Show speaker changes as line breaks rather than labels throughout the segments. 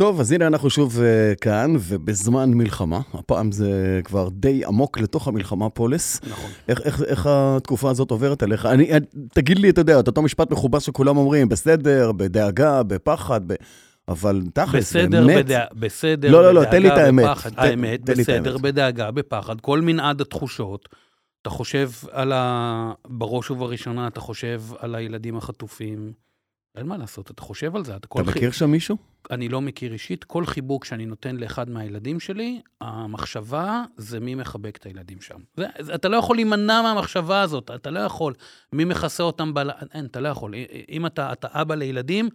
טוב, אז הנה אנחנו שוב uh, כאן, ובזמן מלחמה. הפעם זה כבר די עמוק לתוך המלחמה, פולס.
נכון.
איך, איך, איך התקופה הזאת עוברת עליך? אני, תגיד לי, אתה יודע, את אותו משפט מכובס שכולם אומרים, בסדר, בדאגה, בפחד, ב... אבל תכלס,
בסדר,
באמת...
בדע... בסדר,
לא, לא, לא,
בדאגה,
תן לי את האמת.
בפחד.
תן-
האמת,
תן
בסדר,
האמת.
בדאגה, בפחד, כל מנעד התחושות. אתה חושב על ה... בראש ובראשונה, אתה חושב על הילדים החטופים. אין מה לעשות, אתה חושב על זה. אתה,
אתה מכיר שם מישהו?
אני לא מכיר אישית. כל חיבוק שאני נותן לאחד מהילדים שלי, המחשבה זה מי מחבק את הילדים שם. זה, זה, אתה לא יכול להימנע מהמחשבה הזאת, אתה לא יכול. מי מכסה אותם בל... אין, אתה לא יכול. אם אתה, אתה אבא לילדים,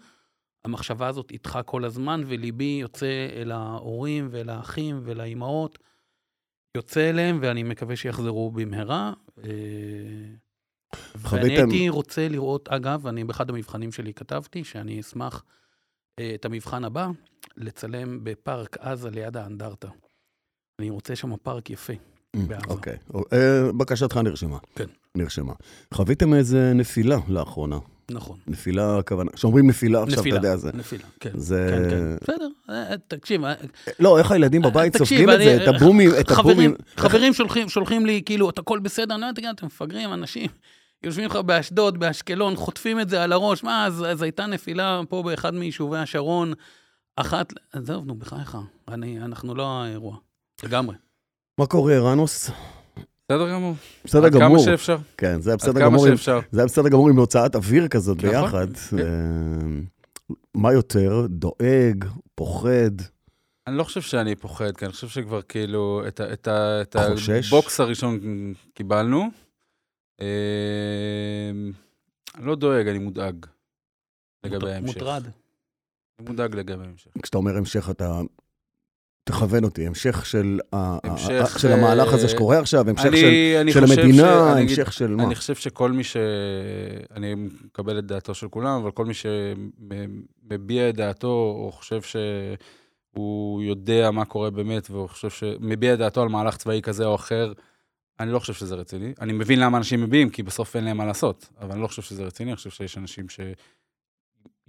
המחשבה הזאת איתך כל הזמן, וליבי יוצא אל ההורים ואל האחים ואל האימהות. יוצא אליהם, ואני מקווה שיחזרו במהרה. ואני הייתי רוצה לראות, אגב, אני באחד המבחנים שלי כתבתי, שאני אשמח אה, את המבחן הבא, לצלם בפארק עזה ליד האנדרטה. אני רוצה שם פארק יפה. בעזה.
אוקיי. אה, בקשתך נרשמה.
כן.
נרשמה. חוויתם איזה נפילה לאחרונה?
נכון.
נפילה, הכוונה... כשאומרים נפילה עכשיו, אתה יודע, זה...
נפילה, כן.
זה...
כן, כן. בסדר, אה, תקשיב,
לא, איך הילדים בבית סופגים את זה, את הבומים, את
חברים-
הבומים.
חברים שולחים, שולחים לי, כאילו, את הכל בסדר, אני אומר, תגיד, אתם מפגרים, אנשים יושבים לך באשדוד, באשקלון, חוטפים את זה על הראש, מה, אז, אז הייתה נפילה פה באחד מיישובי השרון, אחת, עזוב, נו, בחייך, אני, אנחנו לא האירוע, לגמרי.
מה קורה, רנוס?
בסדר גמור.
בסדר
עד
גמור.
כמה שאפשר.
כן, זה היה
עד
בסדר
כמה
גמור. עם-
שאפשר.
זה היה בסדר גמור עם הוצאת אוויר כזאת
נכון,
ביחד.
כן.
אה, מה יותר? דואג? פוחד?
אני לא חושב שאני פוחד, כי אני חושב שכבר כאילו את? הבוקס הראשון קיבלנו. אה, אני לא דואג, אני מודאג לגבי ההמשך.
מוטרד.
אני מודאג לגבי ההמשך.
כשאתה אומר המשך, אתה... תכוון אותי, המשך של,
המשך,
ה- של המהלך הזה
אה,
שקורה עכשיו, המשך
אני-
של,
אני
של
חושב
המדינה,
ש- אני
המשך של מה?
אני חושב שכל מי ש... אני מקבל את דעתו של כולם, אבל כל מי שמביע את דעתו, או חושב שהוא יודע מה קורה באמת, והוא חושב ש... מביע את דעתו על מהלך צבאי כזה או אחר, אני לא חושב שזה רציני. אני מבין למה אנשים מביעים, כי בסוף אין להם מה לעשות, אבל אני לא חושב שזה רציני, אני חושב שיש אנשים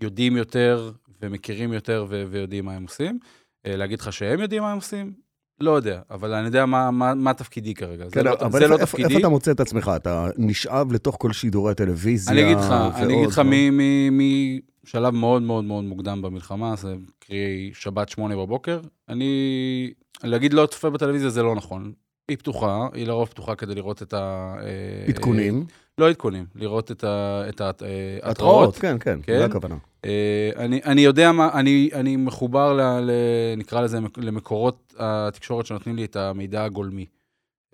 שיודעים יותר ומכירים יותר ו... ויודעים מה הם עושים. אה, להגיד לך שהם יודעים מה הם עושים? לא יודע, אבל אני יודע מה, מה, מה תפקידי כרגע. זה
כן,
לא,
אבל
זה
איפה,
לא
איפה,
תפקידי.
איפה אתה מוצא את עצמך? אתה נשאב לתוך כל שידורי הטלוויזיה
אני אגיד לך,
ועוד,
אני אגיד לך
לא?
מ- מ- משלב מאוד מאוד מאוד מוקדם במלחמה, זה קרי שבת שמונה בבוקר, אני, להגיד לא צופה בטלוויזיה זה לא נכון. היא פתוחה, היא לרוב פתוחה כדי לראות את ה... אה,
עדכונים,
לא עדכונים, לראות את ההתראות.
התראות, כן, כן,
כן.
זה הכוונה.
אה, אני, אני יודע מה, אני, אני מחובר, ל, ל, נקרא לזה, למקורות התקשורת שנותנים לי את המידע הגולמי.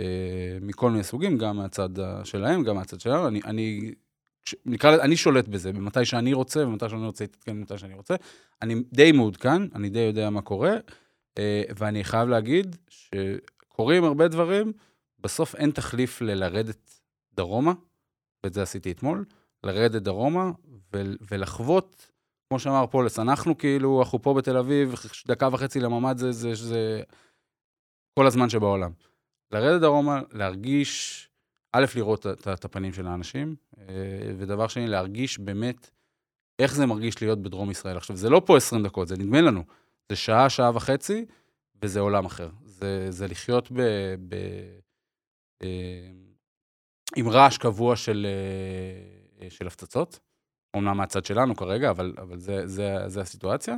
אה, מכל מיני סוגים, גם מהצד שלהם, גם מהצד שלנו. אני, אני, ש- נקרא לזה, אני שולט בזה, במתי שאני רוצה, ומתי שאני רוצה להתעדכן, במתי שאני רוצה. אני די מעודכן, אני די יודע מה קורה, אה, ואני חייב להגיד שקורים הרבה דברים, בסוף אין תחליף ללרדת דרומה, ואת זה עשיתי אתמול, לרדת דרומה ולחוות, כמו שאמר פולס, אנחנו כאילו, אנחנו פה בתל אביב, דקה וחצי לממ"ד זה, זה, זה כל הזמן שבעולם. לרדת דרומה, להרגיש, א', לראות את, את הפנים של האנשים, אה, ודבר שני, להרגיש באמת איך זה מרגיש להיות בדרום ישראל. עכשיו, זה לא פה 20 דקות, זה נדמה לנו. זה שעה, שעה וחצי, וזה עולם אחר. זה, זה לחיות ב... ב אה, עם רעש קבוע של, אה, של הפצצות. אומנם מהצד שלנו כרגע, אבל, אבל זה, זה, זה הסיטואציה.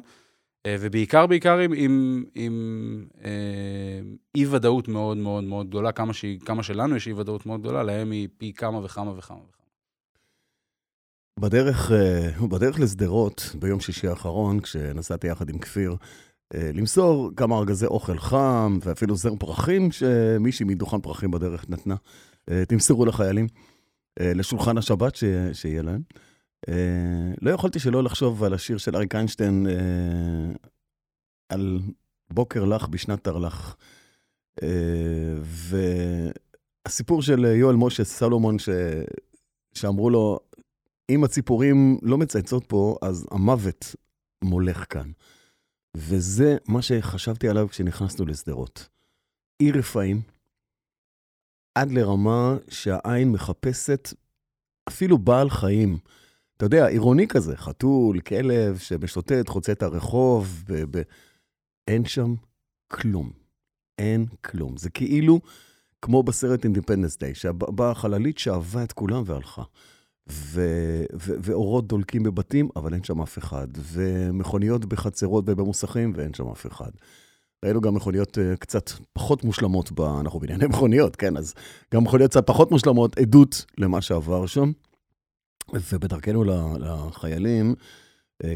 אה, ובעיקר, בעיקר עם, עם, עם אה, אי-ודאות מאוד מאוד מאוד גדולה, כמה, שהיא, כמה שלנו יש אי-ודאות מאוד גדולה, להם היא פי כמה וכמה וכמה וכמה.
בדרך, אה, בדרך לשדרות, ביום שישי האחרון, כשנסעתי יחד עם כפיר, למסור כמה ארגזי אוכל חם, ואפילו זר פרחים שמישהי מדוכן פרחים בדרך נתנה, אה, תמסרו לחיילים, אה, לשולחן השבת ש- שיהיה להם. אה, לא יכולתי שלא לחשוב על השיר של אריק איינשטיין, אה, על בוקר לך בשנת תרל"ח. אה, והסיפור של יואל משה סלומון, ש... שאמרו לו, אם הציפורים לא מצייצות פה, אז המוות מולך כאן. וזה מה שחשבתי עליו כשנכנסנו לשדרות. עיר רפאים, עד לרמה שהעין מחפשת אפילו בעל חיים. אתה יודע, עירוני כזה, חתול, כלב שמשוטט, חוצה את הרחוב, ב- ב- אין שם כלום. אין כלום. זה כאילו כמו בסרט Independence Day, שבאה חללית שאבה את כולם והלכה. ו- ו- ואורות דולקים בבתים, אבל אין שם אף אחד. ומכוניות בחצרות ובמוסכים, ואין שם אף אחד. ראינו גם מכוניות uh, קצת פחות מושלמות, ב... אנחנו בענייני מכוניות, כן? אז גם מכוניות קצת פחות מושלמות, עדות למה שעבר שם. ובדרכנו לחיילים,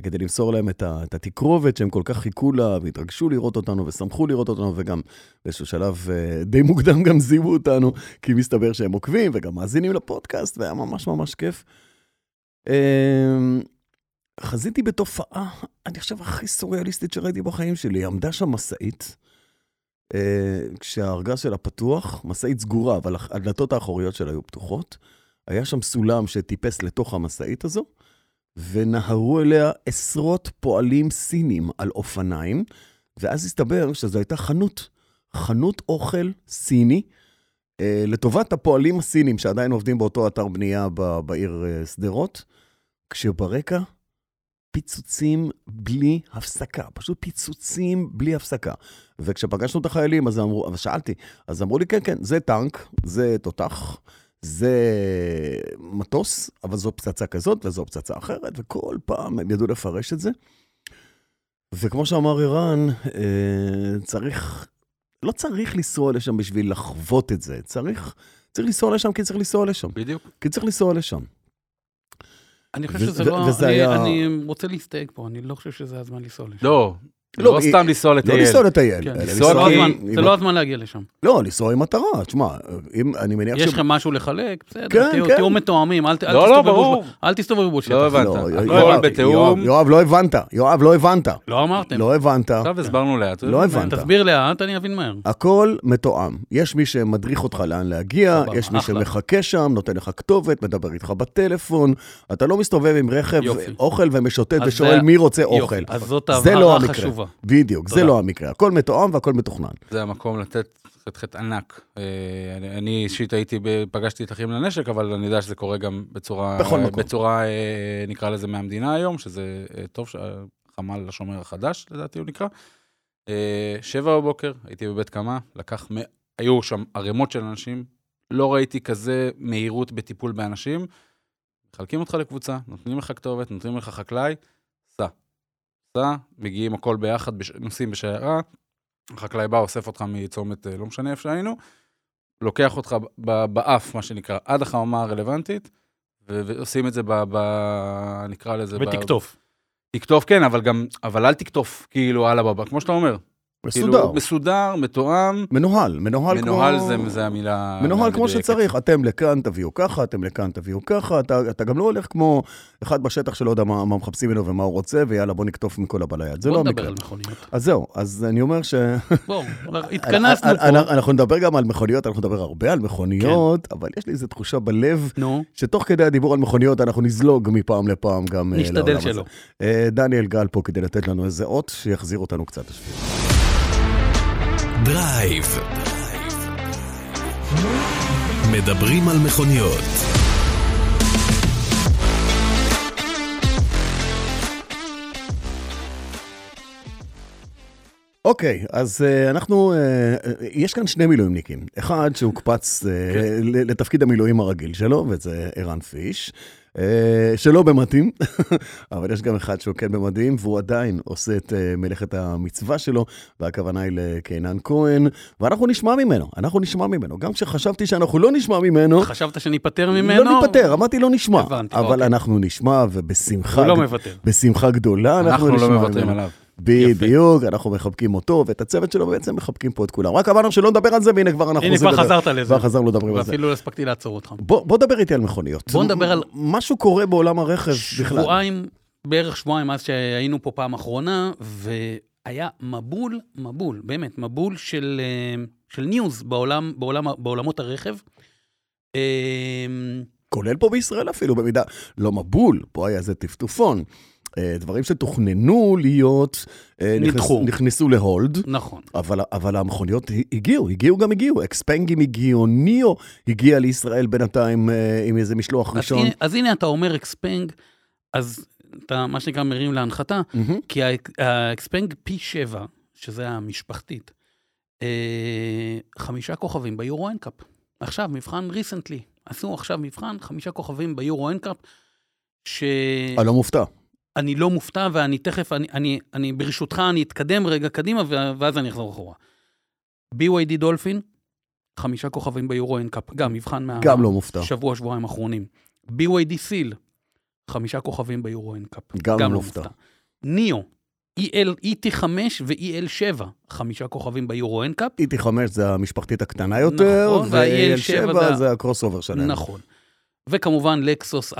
כדי למסור להם את, התקרובת שהם כל כך חיכו לה, והתרגשו לראות אותנו, ושמחו לראות אותנו, וגם באיזשהו שלב uh, די מוקדם גם זיהו אותנו, כי מסתבר שהם עוקבים וגם מאזינים לפודקאסט, והיה ממש ממש כיף. Uh, חזיתי בתופעה, אני חושב, הכי סוריאליסטית שראיתי בחיים שלי. עמדה שם משאית, אה, כשהארגז שלה פתוח, משאית סגורה, אבל הדלתות האחוריות שלה היו פתוחות. היה שם סולם שטיפס לתוך המשאית הזו, ונהרו אליה עשרות פועלים סינים על אופניים, ואז הסתבר שזו הייתה חנות, חנות אוכל סיני, אה, לטובת הפועלים הסינים שעדיין עובדים באותו אתר בנייה בעיר אה, שדרות, כשברקע פיצוצים בלי הפסקה, פשוט פיצוצים בלי הפסקה. וכשפגשנו את החיילים, אז אמרו, אז שאלתי, אז אמרו לי, כן, כן, זה טנק, זה תותח, זה מטוס, אבל זו פצצה כזאת וזו פצצה אחרת, וכל פעם הם ידעו לפרש את זה. וכמו שאמר ערן, אה, צריך, לא צריך לנסוע לשם בשביל לחוות את זה, צריך, צריך לנסוע לשם כי צריך לנסוע לשם.
בדיוק.
כי צריך לנסוע לשם.
אני חושב שזה לא...
וזה
אני,
היה-
אני רוצה להסתייג פה, אני לא חושב שזה הזמן לנסוע לשם.
לא,
לא,
לא סתם לנסוע
לא
לטייל.
לנסוע לטייל.
כן, זה לא הזמן- זה לא הזמן להגיע לשם.
לא, לנסוע עם מטרה. תשמע, אם, אני מניח
יש לכם משהו לחלק? בסדר,
כן,
תהיו-
כן.
תהיו מתואמים, אל
לא, לא,
תסתובבו אל תסתובבו בשטח.
לא הבנת.
לא,
הכל
יואב,
בתיאום.
יואב, לא הבנת. יואב, לא הבנת.
לא אמרתם.
לא הבנת.
עכשיו הסברנו לאט.
לא הבנת.
תסביר לאט, אני אבין מהר.
הכל מתואם. יש מי שמדריך אותך לאן להגיע, יש מי. שמחכה שם, נותן לך כתובת, מדבר איתך בטלפון. אתה לא מסתובב עם רכב. אוכל ומשוטט ושואל מי רוצה אוכל.
אז זאת
זה לא
ההבהרה
המקרה. בדיוק, זה
תודה.
לא המקרה. הכל מתואם והכל מתוכנן.
זה המקום לתת חטא ענק. אה, אני- אני אישית הייתי, פגשתי את אחים לנשק, אבל אני יודע שזה קורה גם בצורה,
בכל מקום.
בצורה, אה, נקרא לזה מהמדינה היום, שזה אה, טוב, חמ"ל השומר החדש, לדעתי הוא נקרא. אה, שבע בבוקר, הייתי בבית קמה, לקח, היו שם ערימות של אנשים, לא ראיתי כזה מהירות בטיפול באנשים. מחלקים אותך לקבוצה, נותנים לך כתובת, נותנים לך חקלאי, סע, מגיעים הכל ביחד, בש... נוסעים בשיירה, החקלאי בא, אוסף אותך מצומת, אה, לא משנה איפה שהיינו, לוקח אותך ב- באף, מה שנקרא, עד החממה הרלוונטית, ועושים את זה ב... ב... נקרא לזה... ב-
ותקטוף.
תקטוף, כן, אבל גם, אבל אל תקטוף, כאילו, על הבבא, כמו שאתה אומר.
מסודר.
כאילו, מסודר, מתואם,
מנוהל, מנוהל כמו...
מנוהל זה, זה המילה...
מנוהל כמו
המדויקת.
שצריך, אתם לכאן תביאו ככה, אתם לכאן תביאו ככה, אתה, אתה גם לא הולך כמו אחד בשטח שלא יודע מה, מה מחפשים ממנו ומה הוא רוצה, ויאללה בוא נקטוף מכל הבא ליד, זה לא
בוא נדבר
המקרה.
על מכוניות.
אז זהו, אז אני אומר ש...
בואו, התכנסנו פה.
אנחנו, אנחנו נדבר גם על מכוניות, אנחנו נדבר הרבה על מכוניות,
כן.
אבל יש לי איזו תחושה בלב,
נו,
שתוך כדי הדיבור על מכוניות אנחנו נזלוג מפעם לפעם גם אה,
נשתדל
לעולם הזה.
שלא.
אה, דניאל גל פה כדי לתת לנו איזה אות שיחזיר אותנו קצת לשפיות.
דרייב. מדברים על מכוניות.
אוקיי, אז אה, אנחנו, אה, יש כאן שני מילואימניקים. אחד שהוקפץ אה, ל- לתפקיד המילואים הרגיל שלו, וזה ערן פיש, שלא במדים, אבל יש גם אחד שהוא כן במדים, והוא עדיין עושה את uh, מלאכת המצווה שלו, והכוונה היא לקינן כהן, ואנחנו נשמע ממנו, אנחנו נשמע ממנו. גם כשחשבתי שאנחנו לא נשמע ממנו,
חשבת שניפטר ממנו?
לא ניפטר, אמרתי לא נשמע,
הבנתי,
אבל
אוקיי.
אנחנו נשמע, ובשמחה,
הוא לא מוותר.
בשמחה גדולה אנחנו
אנחנו
נשמע
לא מוותרים
ממנו.
עליו.
בדיוק, אנחנו מחבקים אותו ואת הצוות שלו, בעצם מחבקים פה את כולם. רק אמרנו שלא נדבר על זה, והנה כבר אנחנו
הנה, כבר. חזרת לזה.
כבר חזרנו לדבר על זה.
ואפילו לא הספקתי לעצור אותך.
בוא בוא דבר איתי על מכוניות.
בוא נדבר על-
משהו קורה בעולם הרכב בכלל.
שבועיים, בערך שבועיים מאז שהיינו פה פעם אחרונה, והיה מבול, מבול, באמת, מבול של, אה, של ניוז בעולם, בעולם, בעולמות הרכב. אה,
כולל פה בישראל אפילו, במידה, לא מבול, פה היה איזה טפטופון. אה, דברים שתוכננו להיות, אה, נכנס-
נדחו.
נכנסו להולד.
נכון.
אבל, אבל המכוניות הגיעו, הגיעו גם הגיעו, אקספנגים הגיעו, ניו הגיע לישראל בינתיים אה, עם איזה משלוח
אז
ראשון.
הנה, אז הנה אתה אומר XPeng, אז אתה מה שנקרא מרים להנחתה,
מהמם.
כי האק- ה XPeng P7, שזה המשפחתית, חמישה כוכבים ב Euro NCAP. עכשיו, מבחן recently. עשו עכשיו מבחן, חמישה כוכבים ב Euro NCAP, ש...
אני לא מופתע.
אני לא מופתע, ואני תכף, אני, אני, אני ברשותך, אני אתקדם רגע קדימה, ואז אני אחזור אחורה. BYD Dolphin, חמישה כוכבים ב Euro NCAP, גם מבחן מה...
גם לא מופתע.
שבוע, שבועיים האחרונים. BYD Seal, חמישה כוכבים ב Euro NCAP.
גם לא מופתע.
NIO, EL, ET5 ו-EL7, חמישה כוכבים ב Euro NCAP.
ET5 זה המשפחתית הקטנה יותר,
נכון, וה-EL7
ו-EL7
זה-
זה הקרוסאובר שלהם.
נכון. וכמובן, לקסוס RZ,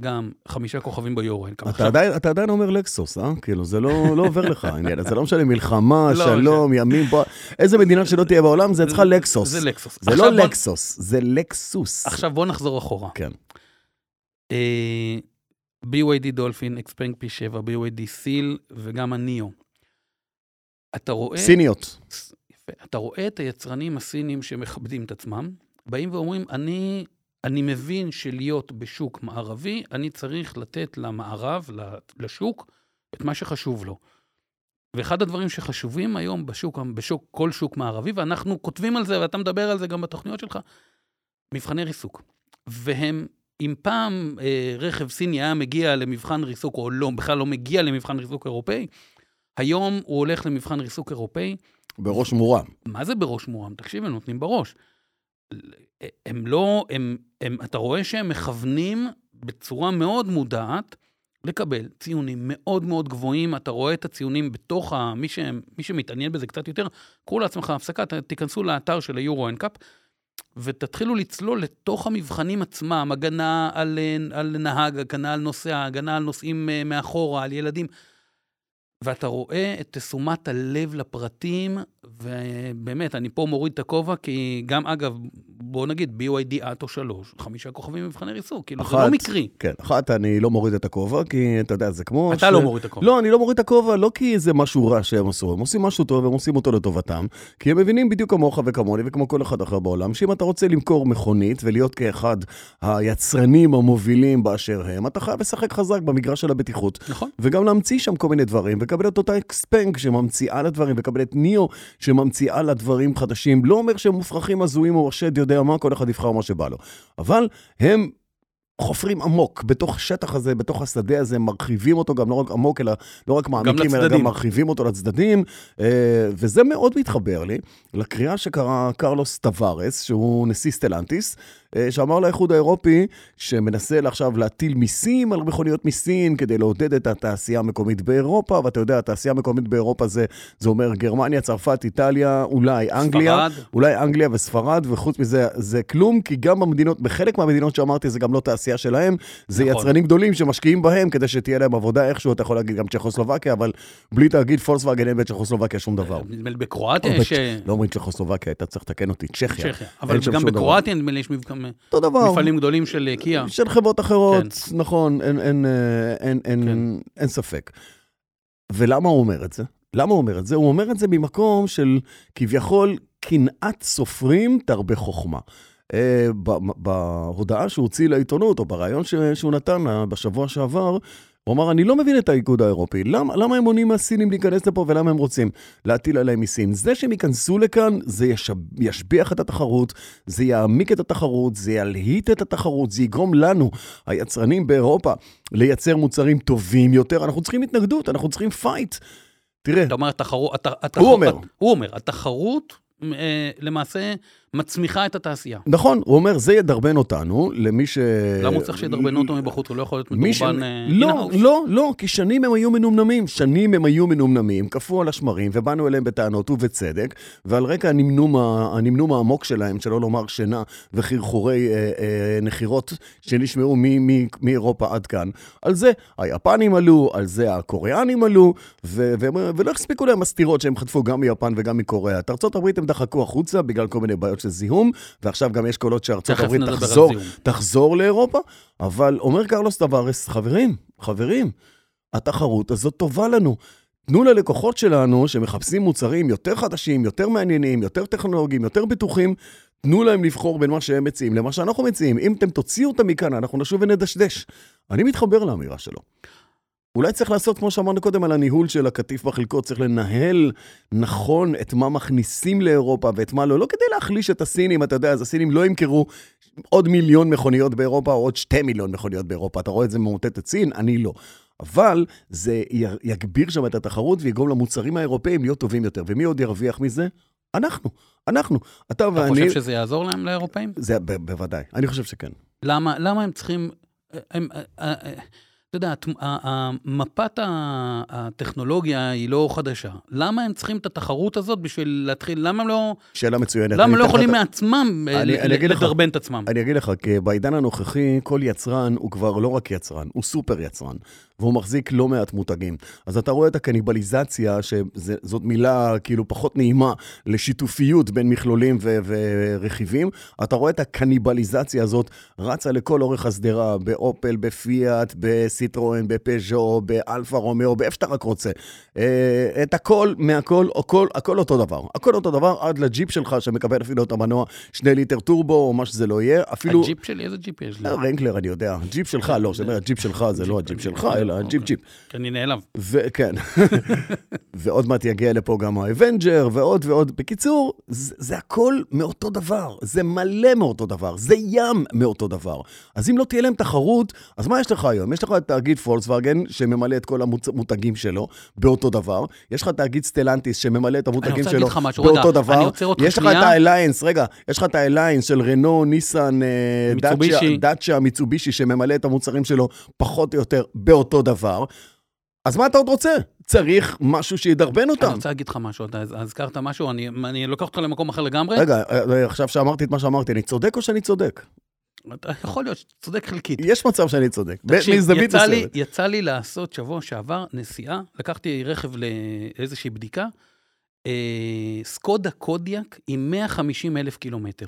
גם חמישה כוכבים NCAP.
אתה עדיין, אתה עדיין אומר לקסוס, אה? כאילו, זה לא, לא עובר לך העניין הזה, לא משנה מלחמה,
לא,
שלום, ימים, פה, איזה מדינה שלא תהיה בעולם, זה צריכה לקסוס.
זה לקסוס.
זה
עכשיו
לא
בוא-
לקסוס, זה לקסוס.
עכשיו בוא נחזור אחורה.
כן.
אה, BYD Dolphin, XPeng P7, BYD Seal וגם ה NIO. אתה רואה...
סיניות.
יפה. אתה רואה את היצרנים הסינים שמכבדים את עצמם, באים ואומרים, אני, אני מבין שלהיות בשוק מערבי, אני צריך לתת למערב, לשוק, את מה שחשוב לו. ואחד הדברים שחשובים היום בשוק, בשוק, כל שוק מערבי, ואנחנו כותבים על זה, ואתה מדבר על זה גם בתוכניות שלך, מבחני ריסוק. והם, אם פעם אה, רכב סיני היה מגיע למבחן ריסוק, או לא, בכלל לא מגיע למבחן ריסוק אירופאי, היום הוא הולך למבחן ריסוק אירופאי,
בראש מורם.
מה זה בראש מורם? תקשיב, הם נותנים בראש. הם לא, הם, הם, אתה רואה שהם מכוונים בצורה מאוד מודעת לקבל ציונים מאוד מאוד גבוהים. אתה רואה את הציונים בתוך ה... מי, ש, מי שמתעניין בזה קצת יותר, קחו לעצמך הפסקה, תיכנסו לאתר של היורו אנקאפ, ותתחילו לצלול לתוך המבחנים עצמם, הגנה על, על נהג, הגנה על נוסע, הגנה על נוסעים אה, מאחורה, על ילדים. ואתה רואה את תשומת הלב לפרטים, ובאמת, אני פה מוריד את הכובע, כי גם, אגב, בוא נגיד, BYD אטו 3, חמישה כוכבים במבחני ריסוק, כאילו, זה
אחת,
לא מקרי.
כן, אחת, אני לא מוריד את הכובע, כי אתה יודע, זה כמו...
אתה לא מוריד את הכובע.
לא, אני לא מוריד את הכובע, לא כי זה משהו רע שהם עשו, הם עושים משהו טוב, הם עושים אותו לטובתם, כי הם מבינים בדיוק כמוך וכמוני וכמו כל אחד אחר בעולם, שאם אתה רוצה למכור מכונית ולהיות כאחד היצרנים המובילים באשר הם, אתה חייב לשחק חזק במגרש של הבטיחות.
נכון.
וגם להמציא שם כל מיני דברים, ולקבל את אותה אקספנג שממציאה לדברים, ולקבל את ניאו שממציאה לדברים חדשים. לא אומר שהם מופרכים, הזויים או השד יודע מה, כל אחד יבחר מה שבא לו. אבל הם חופרים עמוק בתוך השטח הזה, בתוך השדה הזה, מרחיבים אותו גם לא רק עמוק, אלא לא רק מעמיקים, אלא
לצדדים.
גם מרחיבים אותו לצדדים. אה, וזה מאוד מתחבר לי לקריאה שקרא קרלוס טבארס, שהוא נשיא סטלנטיס, שאמר לאיחוד האירופי, שמנסה עכשיו להטיל מיסים על מכוניות מסין כדי לעודד את התעשייה המקומית באירופה, ואתה יודע, התעשייה המקומית באירופה זה, זה אומר גרמניה, צרפת, איטליה, אולי אנגליה.
ספרד.
אולי אנגליה וספרד, וחוץ מזה, זה כלום, כי גם במדינות, בחלק מהמדינות שאמרתי, זה גם לא תעשייה שלהם, זה
נכון.
יצרנים גדולים שמשקיעים בהם כדי שתהיה להם עבודה איכשהו, אתה יכול להגיד גם צ'כוסלובקיה, אבל בלי להגיד פולקסווגן אין בצ'כוסלובקיה שום דבר.
נדמה לי בקרואטיה
או
יש...
בצ'- לא אומרים צ'כוסלובקיה, אתה צריך לתקן אותי, צ'כיה.
אבל גם. בקרואטיה נדמה לי יש
אותו דבר.
מפעלים גדולים של אה, קיה.
של חברות אחרות,
כן.
נכון, אין, אין, אה, אין, אין,
כן.
אין ספק. ולמה הוא אומר את זה? למה הוא אומר את זה? הוא אומר את זה ממקום של כביכול קנאת סופרים תרבה חוכמה. אה, בהודעה שהוא הוציא לעיתונות, או בריאיון שהוא נתן אה, בשבוע שעבר, הוא אמר, אני לא מבין את האיגוד האירופי, למה, למה הם מונעים מהסינים להיכנס לפה ולמה הם רוצים להטיל עליהם מיסים? זה שהם ייכנסו לכאן, זה ישב, ישביח את התחרות, זה יעמיק את התחרות, זה ילהיט את התחרות, זה יגרום לנו, היצרנים באירופה, לייצר מוצרים טובים יותר. אנחנו צריכים התנגדות, אנחנו צריכים פייט. תראה,
אתה אומר, התחרות... הת-
הוא אומר.
הוא אומר, התחרות אה, למעשה מצמיחה את התעשייה.
נכון, הוא אומר, זה ידרבן אותנו, למי ש...
למה הוא צריך שידרבנו אותו מבחוץ? הוא לא יכול להיות. מדורבן אה,
לא? לא, לא, כי שנים הם היו מנומנמים. שנים הם היו מנומנמים, קפאו על השמרים, ובאנו אליהם בטענות ובצדק, ועל רקע הנמנום, העמוק שלהם, שלא לומר שינה וחרחורי אה, אה, נחירות שנשמעו מאירופה עד כאן, על זה היפנים עלו, על זה הקוריאנים עלו, ולא הספיקו להם הסתירות שהם חטפו גם מיפן וגם מקוריאה. את הברית הם דחקו החוצה בגלל כל מיני בעיות של זיהום, ועכשיו גם יש קולות שארצות הברית תחזור. תחזור לאירופה, אבל אומר קרלוס טווארס, חברים, חברים, התחרות הזאת טובה לנו. תנו ללקוחות שלנו, שמחפשים מוצרים יותר חדשים, יותר מעניינים, יותר טכנולוגיים, יותר בטוחים, תנו להם לבחור בין מה שהם מציעים למה שאנחנו מציעים. אם אתם תוציאו אותם מכאן, אנחנו נשוב ונדשדש. אני מתחבר לאמירה שלו. אולי צריך לעשות, כמו שאמרנו קודם, על הניהול של הקטיף בחלקות, צריך לנהל נכון את מה מכניסים לאירופה ואת מה לא, לא כדי להחליש את הסינים, אתה יודע, אז הסינים לא ימכרו עוד מיליון מכוניות באירופה או עוד שתי מיליון מכוניות באירופה. אתה רואה את זה ממוטט את סין? אני לא. אבל זה יגביר שם את התחרות ויגרום למוצרים האירופאים להיות טובים יותר. ומי עוד ירוויח מזה? אנחנו. אנחנו. אתה
אתה
ואני...
חושב שזה יעזור להם, לאירופאים?
זה ב- בוודאי. אני חושב שכן.
למה, למה הם צריכים... הם, אה, אה, אה, אתה יודע, מפת הטכנולוגיה היא לא חדשה. למה הם צריכים את התחרות הזאת בשביל להתחיל? למה הם לא,
שאלה מצוינת.
למה הם לא יכולים מעצמם אה. לדרבן את עצמם?
אני אגיד לך, כי בעידן הנוכחי, כל יצרן הוא כבר לא רק יצרן, הוא סופר יצרן, והוא מחזיק לא מעט מותגים. אז אתה רואה את הקניבליזציה, שזאת מילה כאילו פחות נעימה, לשיתופיות בין מכלולים ו- ורכיבים. אתה רואה את הקניבליזציה הזאת רצה לכל אורך השדרה, באופל, בפיאט, בסיטרואן, בפז'ו, באלפה רומאו, באיפה שאתה רק רוצה. אה, את הכל, מהכל, הכל, הכל אותו דבר. הכל אותו דבר עד לג'יפ שלך, שמקבל אפילו את המנוע שני ליטר טורבו, או מה שזה לא יהיה. אפילו...
הג'יפ שלי, איזה ג'יפ יש לי?
אה, רנגלר, אני יודע. ג'יפ שלך, לא, כשאני אומר ג'יפ שלך, זה לא הג'יפ שלך, אלא הג'יפ
אוקיי.
ג'יפ.
כי אני נעלב.
וכן. ועוד מעט יגיע לפה גם האבנג'ר, ועוד ועוד. בקיצור, זה, זה הכל מאותו דבר. זה מלא מאותו דבר. זה ים מאותו דבר. אז אם לא תהיה להם תחרות, אז מה יש לך היום? יש לך את תאגיד פולקסווגן, שממלא את כל המותגים שלו באותו דבר. יש לך תאגיד סטלנטיס, שממלא את המותגים שלו. באותו דבר. יש לך. את האליינס, רגע, יש לך את האליינס של רנו, ניסן, אה, דאצ'ה, מיצובישי, שממלא את המוצרים שלו פחות או יותר באותו דבר. אז מה אתה עוד רוצה? צריך משהו שידרבן
אני
אותם.
רוצה להגיד לך משהו, אתה הזכרת משהו, אני אני לוקח אותך למקום אחר לגמרי.
רגע, אה, עכשיו שאמרתי את מה שאמרתי, אני צודק או שאני צודק?
יכול להיות שאתה צודק חלקית.
יש מצב שאני צודק. מזווית מסוימת.
יצא לי לעשות שבוע שעבר נסיעה, לקחתי רכב לאיזושהי בדיקה, אה, סקודה קודיאק עם 150 אלף קילומטר.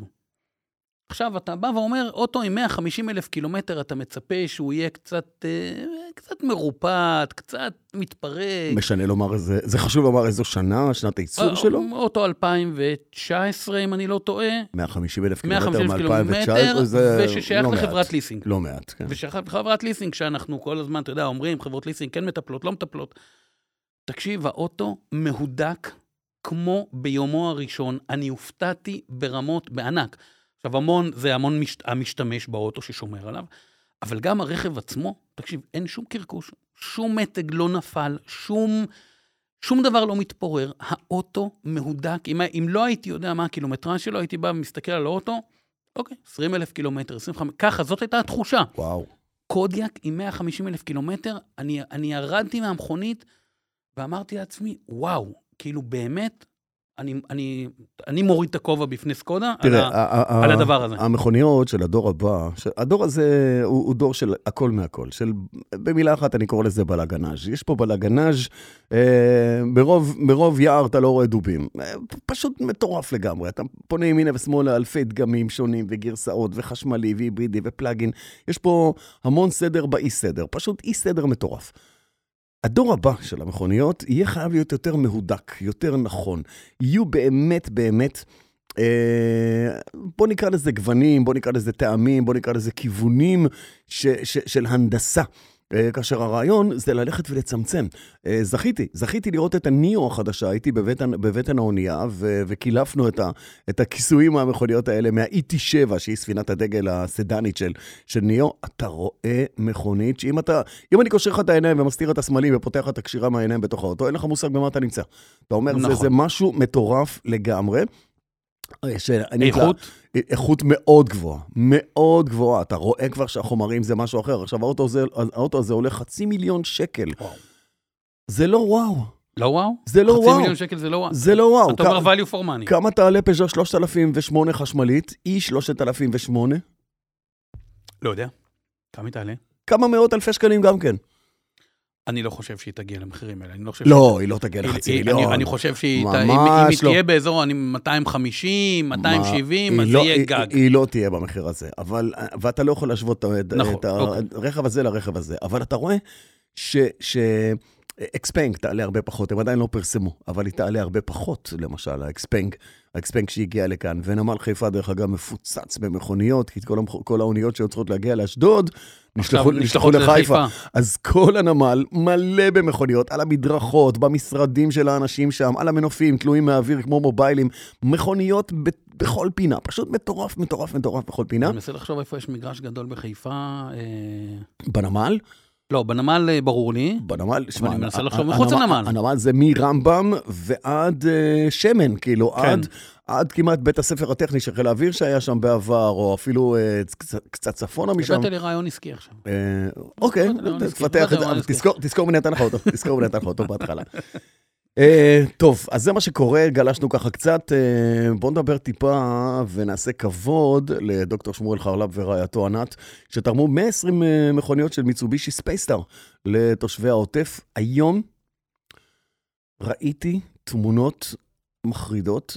עכשיו, אתה בא ואומר, אוטו עם 150 אלף קילומטר, אתה מצפה שהוא יהיה קצת, אה, קצת מרופט, קצת מתפרק.
משנה לומר איזה, זה חשוב לומר איזו שנה, שנת הייצור
אה,
שלו?
אוטו 2019, אם אני לא טועה,
150 אלף קילומטר
150 אלף
מ-2019,
קילומטר,
זה
וששייך
לא מעט.
לחברת ליסינג.
לא מעט, כן.
ושייכת לחברת ליסינג, שאנחנו כל הזמן, אתה יודע, אומרים, חברות ליסינג כן מטפלות, לא מטפלות. תקשיב, האוטו מהודק כמו ביומו הראשון. אני הופתעתי ברמות, בענק. עכשיו, המון, זה המון מש, המשתמש באוטו ששומר עליו, אבל גם הרכב עצמו, תקשיב, אין שום קרקוש, שום מתג לא נפל, שום, שום דבר לא מתפורר. האוטו מהודק. אם, אם לא הייתי יודע מה הקילומטרז' שלו, הייתי בא ומסתכל על האוטו, אוקיי, 20 אלף קילומטר, 25, ככה, זאת הייתה התחושה.
וואו.
קודיאק עם 150 אלף קילומטר, אני, אני ירדתי מהמכונית ואמרתי לעצמי, וואו, כאילו באמת, אני, אני, אני מוריד את הכובע בפני סקודה
תראה,
על, ה,
ה-
על הדבר הזה.
המכוניות של הדור הבא, ש- הדור הזה הוא, הוא דור של הכל מהכל, של, במילה אחת אני קורא לזה בלאגנאז'. יש פה בלאגנאז', אה, ברוב, ברוב יער אתה לא רואה דובים. אה, פשוט מטורף לגמרי. אתה פונה ימינה ושמאלה אלפי דגמים שונים וגרסאות וחשמלי והיברידי ופלאגין. יש פה המון סדר באי סדר, פשוט אי סדר מטורף. הדור הבא של המכוניות יהיה חייב להיות יותר מהודק, יותר נכון. יהיו באמת באמת אה, בוא נקרא לזה גוונים, בוא נקרא לזה טעמים, בוא נקרא לזה כיוונים ש, ש, של הנדסה. אה, כאשר הרעיון זה ללכת ולצמצם. אה, זכיתי, זכיתי לראות את הניאו החדשה, הייתי בבטן, בבטן האונייה ו, וקילפנו את, ה, את הכיסויים מהמכוניות האלה מה-ET7, שהיא ספינת הדגל הסדנית של, של ניאו. אתה רואה מכונית שאם אתה, אם אני קושר לך את העיניים ומסתיר את הסמלים ופותח את הקשירה מהעיניים בתוך האוטו, אין לך מושג במה אתה נמצא. אתה אומר, נכון. זה. זה משהו מטורף לגמרי. שאני
איכות,
איכות מאוד גבוהה, מאוד גבוהה. אתה רואה כבר שהחומרים זה משהו אחר. עכשיו, האוטו הזה, האוטו הזה עולה חצי מיליון שקל.
וואו.
זה לא וואו.
לא וואו?
זה לא
חצי
וואו.
מיליון שקל זה לא וואו.
זה לא וואו.
אתה אומר value for money.
כמה תעלה פז'ו 3008 חשמלית, E 3008?
לא יודע. כמה היא תעלה?
כמה מאות אלפי שקלים גם כן.
אני לא חושב שהיא תגיע למחירים האלה. אני לא חושב
לא, היא לא תגיע
היא-
לחצי
היא-
מיליון.
אני, אני חושב שהיא, ת- אם, אם
ממש
היא
לא.
תהיה באזור אני 250, 270,
מה,
אז
היא
זה
לא-
יהיה
היא-
גג.
היא לא תהיה במחיר הזה, אבל, ואתה לא יכול להשוות את,
נכון,
את
אוקיי.
הרכב הזה לרכב הזה, אבל אתה רואה ש... שאקספנג תעלה הרבה פחות, הם עדיין לא פרסמו, אבל היא תעלה הרבה פחות, למשל, האקספנג, האקספנג שהגיע לכאן. ונמל חיפה, דרך אגב, מפוצץ במכוניות, כי כל, המכ... כל האוניות שהיו צריכות להגיע לאשדוד, נשלחו, נשלחו לחיפה. אז כל הנמל מלא במכוניות, על המדרכות, במשרדים של האנשים שם, על המנופים, תלויים מהאוויר כמו מוביילים, מכוניות ב- בכל פינה, פשוט מטורף, מטורף, מטורף בכל פינה.
אני מנסה לחשוב איפה יש מגרש גדול בחיפה. אה,
בנמל,
לא, בנמל אה, ברור לי.
בנמל, שמע,
אני מנסה לחשוב מחוץ לנמל.
הנמל זה מרמב"ם ועד אה, שמן, כאילו,
כן.
עד, עד כמעט בית הספר הטכני של חיל האוויר שהיה שם בעבר, או אפילו אה, קצת, קצת צפונה משם.
הבאת לי רעיון עסקי עכשיו.
אוקיי, תפתח את זה. תזכור- תזכור מי נתן לך אותו, תזכור מי נתן לך אותו בהתחלה. אה, טוב, אז זה מה שקורה, גלשנו ככה קצת. אה, בואו נדבר טיפה ונעשה כבוד לדוקטור שמואל חרל"פ ורעייתו ענת, שתרמו 120 אה, מכוניות של מיצובישי ספייסטאר לתושבי העוטף. היום ראיתי תמונות מחרידות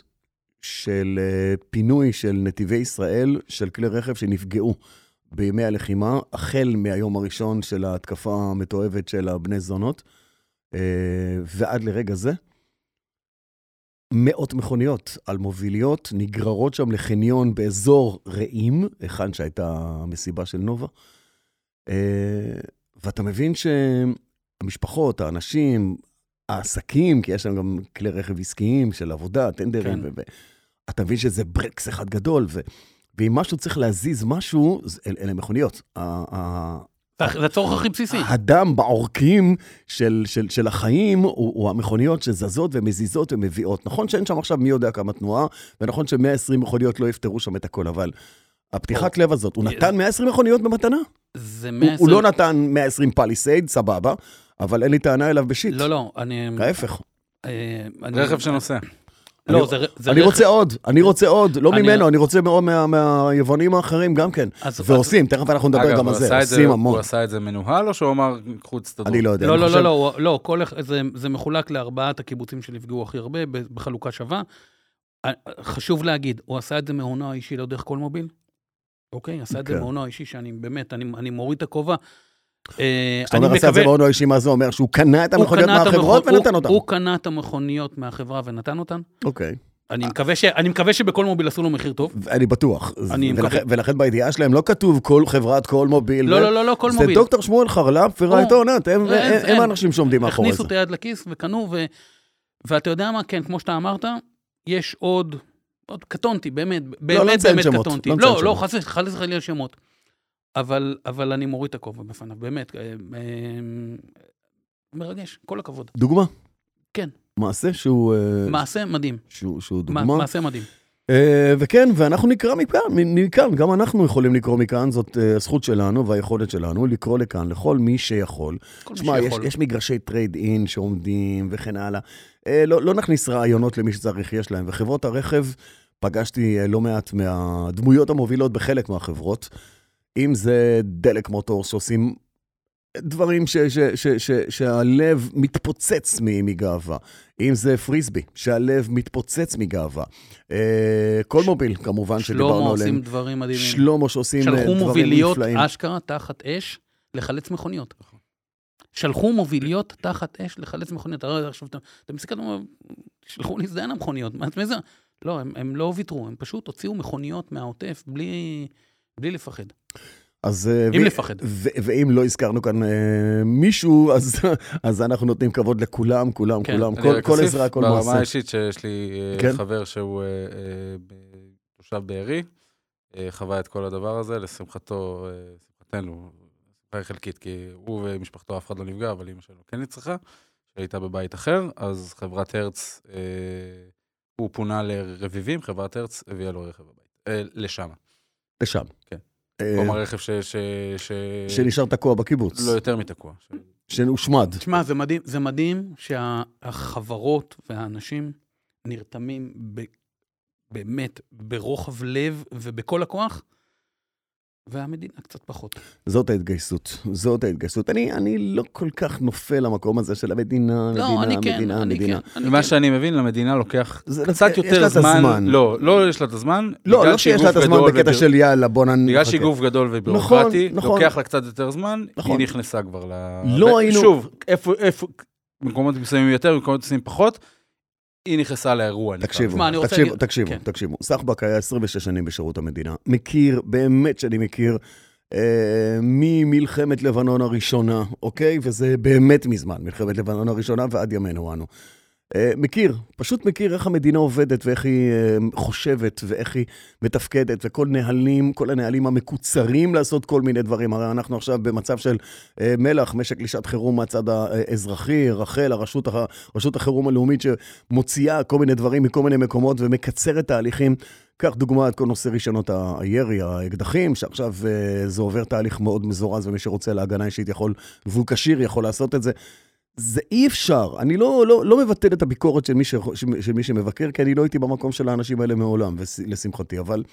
של פינוי של נתיבי ישראל, של כלי רכב שנפגעו בימי הלחימה, החל מהיום הראשון של ההתקפה המתועבת של הבני זונות, ועד לרגע זה. מאות מכוניות על מוביליות נגררות שם לחניון באזור רעים, היכן שהייתה המסיבה של נובה. אה, ואתה מבין שהמשפחות, האנשים, העסקים, כי יש שם גם כלי רכב עסקיים של עבודה, טנדרים,
כן.
ו- אתה מבין שזה ברקס אחד גדול, ו- ואם משהו צריך להזיז משהו, אל- אלה מכוניות.
זה הצורך הכי בסיסי.
הדם בעורקים של, של, של החיים הוא, הוא המכוניות שזזות ומזיזות ומביאות. נכון שאין שם עכשיו מי יודע כמה תנועה, ונכון ש-120 מכוניות לא יפתרו שם את הכל, אבל הפתיחת לב הזאת, הוא נתן 120 מכוניות במתנה?
זה
הוא,
120...
הוא לא נתן 120 פליסייד, סבבה, אבל אין לי טענה אליו בשיט.
לא, לא, אני...
ההפך.
אה,
רכב שנוסע.
לא,
אני-
זה זה
אני
רכב...
רוצה עוד, אני רוצה עוד, לא
אני-
ממנו, אני רוצה מאוד מה- מהיבואנים האחרים גם כן.
אז-
ועושים, תכף אנחנו נדבר
אגב,
גם על זה, עושים המון.
הוא עשה את זה מנוהל, או שהוא אמר, קחו תסתדרו?
אני לא יודע.
לא,
אני
לא,
חושב-
לא, לא, לא, כל, זה, זה מחולק לארבעת הקיבוצים שנפגעו הכי הרבה בחלוקה שווה. אה, חשוב להגיד, הוא עשה את זה מהונו האישי, לא דרך כל מוביל. אוקיי? עשה את זה
כן.
מהונו האישי, שאני באמת, אני, אני מוריד את הכובע. אה,
כשאתה אומר עשה את זה
מקווה-
בהון האישי, מה זה אומר? שהוא קנה את המכוניות מהחברות ונתן אותן.
הוא קנה את המכוניות מהחברה ונתן אותן.
אוקיי.
אני מקווה, ש, אני מקווה שבכל מוביל עשו לו מחיר טוב.
אני בטוח.
אני
ולכן-
מקווה.
ולכן בידיעה שלהם לא כתוב כל חברת, כל מוביל.
לא,
ו-
לא, לא, לא, כל
זה
מוביל.
דוקטור שמואל חרל"פ ורעייתו עונת, הם-
אין,
הם
אין.
הם האנשים שעומדים מאחורי
הכניסו
זה.
את היד לכיס וקנו, ו... ואתה יודע מה, כן, כמו שאתה אמרת, יש עוד, עוד קטונתי, באמת, באמת,
לא נציין
באמת
שמות,
קטונתי.
לא
לא, לא, חס וחלילה שמות. אבל, אבל אני מוריד את הכובע בפניו, באמת. אה, אה, מרגש, כל הכבוד.
דוגמה.
כן.
מעשה שהוא אה,
מעשה מדהים.
שהוא- שהוא
מע-
דוגמה.
מעשה מדהים.
וכן, ואנחנו נקרא מכאן, מכאן, גם אנחנו יכולים לקרוא מכאן, זאת הזכות שלנו והיכולת שלנו לקרוא לכאן לכל מי שיכול.
כל מי
יש. יש מגרשי טרייד אין שעומדים וכן הלאה. אה, לא, לא נכניס רעיונות למי שצריך, יש להם. וחברות הרכב, פגשתי לא מעט מהדמויות המובילות בחלק מהחברות. אם זה דלק מוטור שעושים דברים ש, ש, ש, ש, שהלב מתפוצץ מגאווה. אם זה פריסבי, שהלב מתפוצץ מגאווה. אה, כל מוביל, כמובן, שדיברנו
שלמה
עליהם.
עושים דברים מדהימים.
שלמה שעושים אה,
שלחו
דברים
מוביליות
נפלאים.
אשכרה תחת אש לחלץ מכוניות. שלחו מוביליות תחת אש לחלץ מכוניות. הרי עכשיו אתה מסתכל, שלחו להזדיין המכוניות, מה זה? לא, הם, הם לא ויתרו, הם פשוט הוציאו מכוניות מהעוטף בלי, בלי לפחד.
אז, אה,
אם
ו-
לפחד.
ו- ואם לא הזכרנו כאן אה, מישהו, אז, אז אנחנו נותנים כבוד לכולם, כולם,
כן.
כולם, כל, כל עזרה, כל
ברמה
מעשה.
האישית שיש לי אה,
כן.
חבר שהוא אה, אה, תושב בארי, אה, חווה את כל הדבר הזה, לשמחתו, אה, לשמחתנו, שמחה חלקית, כי הוא ומשפחתו אף אחד לא נפגע, אבל אמא שלו כן נצרכה, שהייתה בבית אחר, אז חברת הרץ, אה, הוא פונה לרביבים, חברת הרץ הביאה לו רכב הביתה, אה, לשם.
לשם.
כן.
אה,
כלומר רכב ש... ש, ש...
שנשאר תקוע בקיבוץ,
לא יותר מתקוע. ש...
שהושמד.
תשמע, זה מדהים, זה מדהים שהחברות והאנשים נרתמים ב, באמת ברוחב לב ובכל הכוח, והמדינה קצת פחות.
זאת ההתגייסות, זאת ההתגייסות. אני, אני לא כל כך נופל למקום הזה של המדינה,
לא,
מדינה,
אני כן,
מדינה,
אני
מדינה.
כן. אני
ממה
כן.
שאני מבין, למדינה לוקח
זה-
קצת
יש
יותר
את
זמן.
הזמן.
לא, לא יש לה את הזמן.
לא, לא שיש לה את הזמן בקטע
ובר-
של יאללה, בוא נ...
בגלל. שהיא גוף גדול וביורוקרטי,
נכון, נכון.
לוקח לה קצת יותר זמן,
נכון.
היא נכנסה כבר ל...
לא היינו-
שוב, איפה, איפה, במקומות מסוימים יותר, במקומות מסוימים פחות, היא נכנסה לאירוע.
תקשיבו.
תשמע, אני רוצה
תקשיבו, תקשיבו,
כן.
תקשיבו. סחבק היה 26 שנים בשירות המדינה. מכיר, באמת שאני מכיר, אה, ממלחמת לבנון הראשונה, אוקיי? וזה באמת מזמן, מלחמת לבנון הראשונה ועד ימינו אנו. אה, מכיר, פשוט מכיר איך המדינה עובדת ואיך היא אה, חושבת ואיך היא מתפקדת וכל נהלים, כל הנהלים המקוצרים לעשות כל מיני דברים. הרי אנחנו עכשיו במצב של אה, מלח, משק לשעת חירום מהצד האזרחי, רח"ל, הרשות, הח- רשות החירום הלאומית שמוציאה כל מיני דברים מכל מיני מקומות ומקצרת תהליכים. קח דוגמא את כל נושא רישיונות הירי, האקדחים, שעכשיו זה עובר תהליך מאוד מזורז ומי שרוצה להגנה אישית יכול, והוא כשיר יכול לעשות את זה. זה אי אפשר. אני לא, לא, לא מבטל את הביקורת של מי, ש, של מי שמבקר, כי אני לא הייתי במקום של האנשים האלה מעולם, לשמחתי, אבל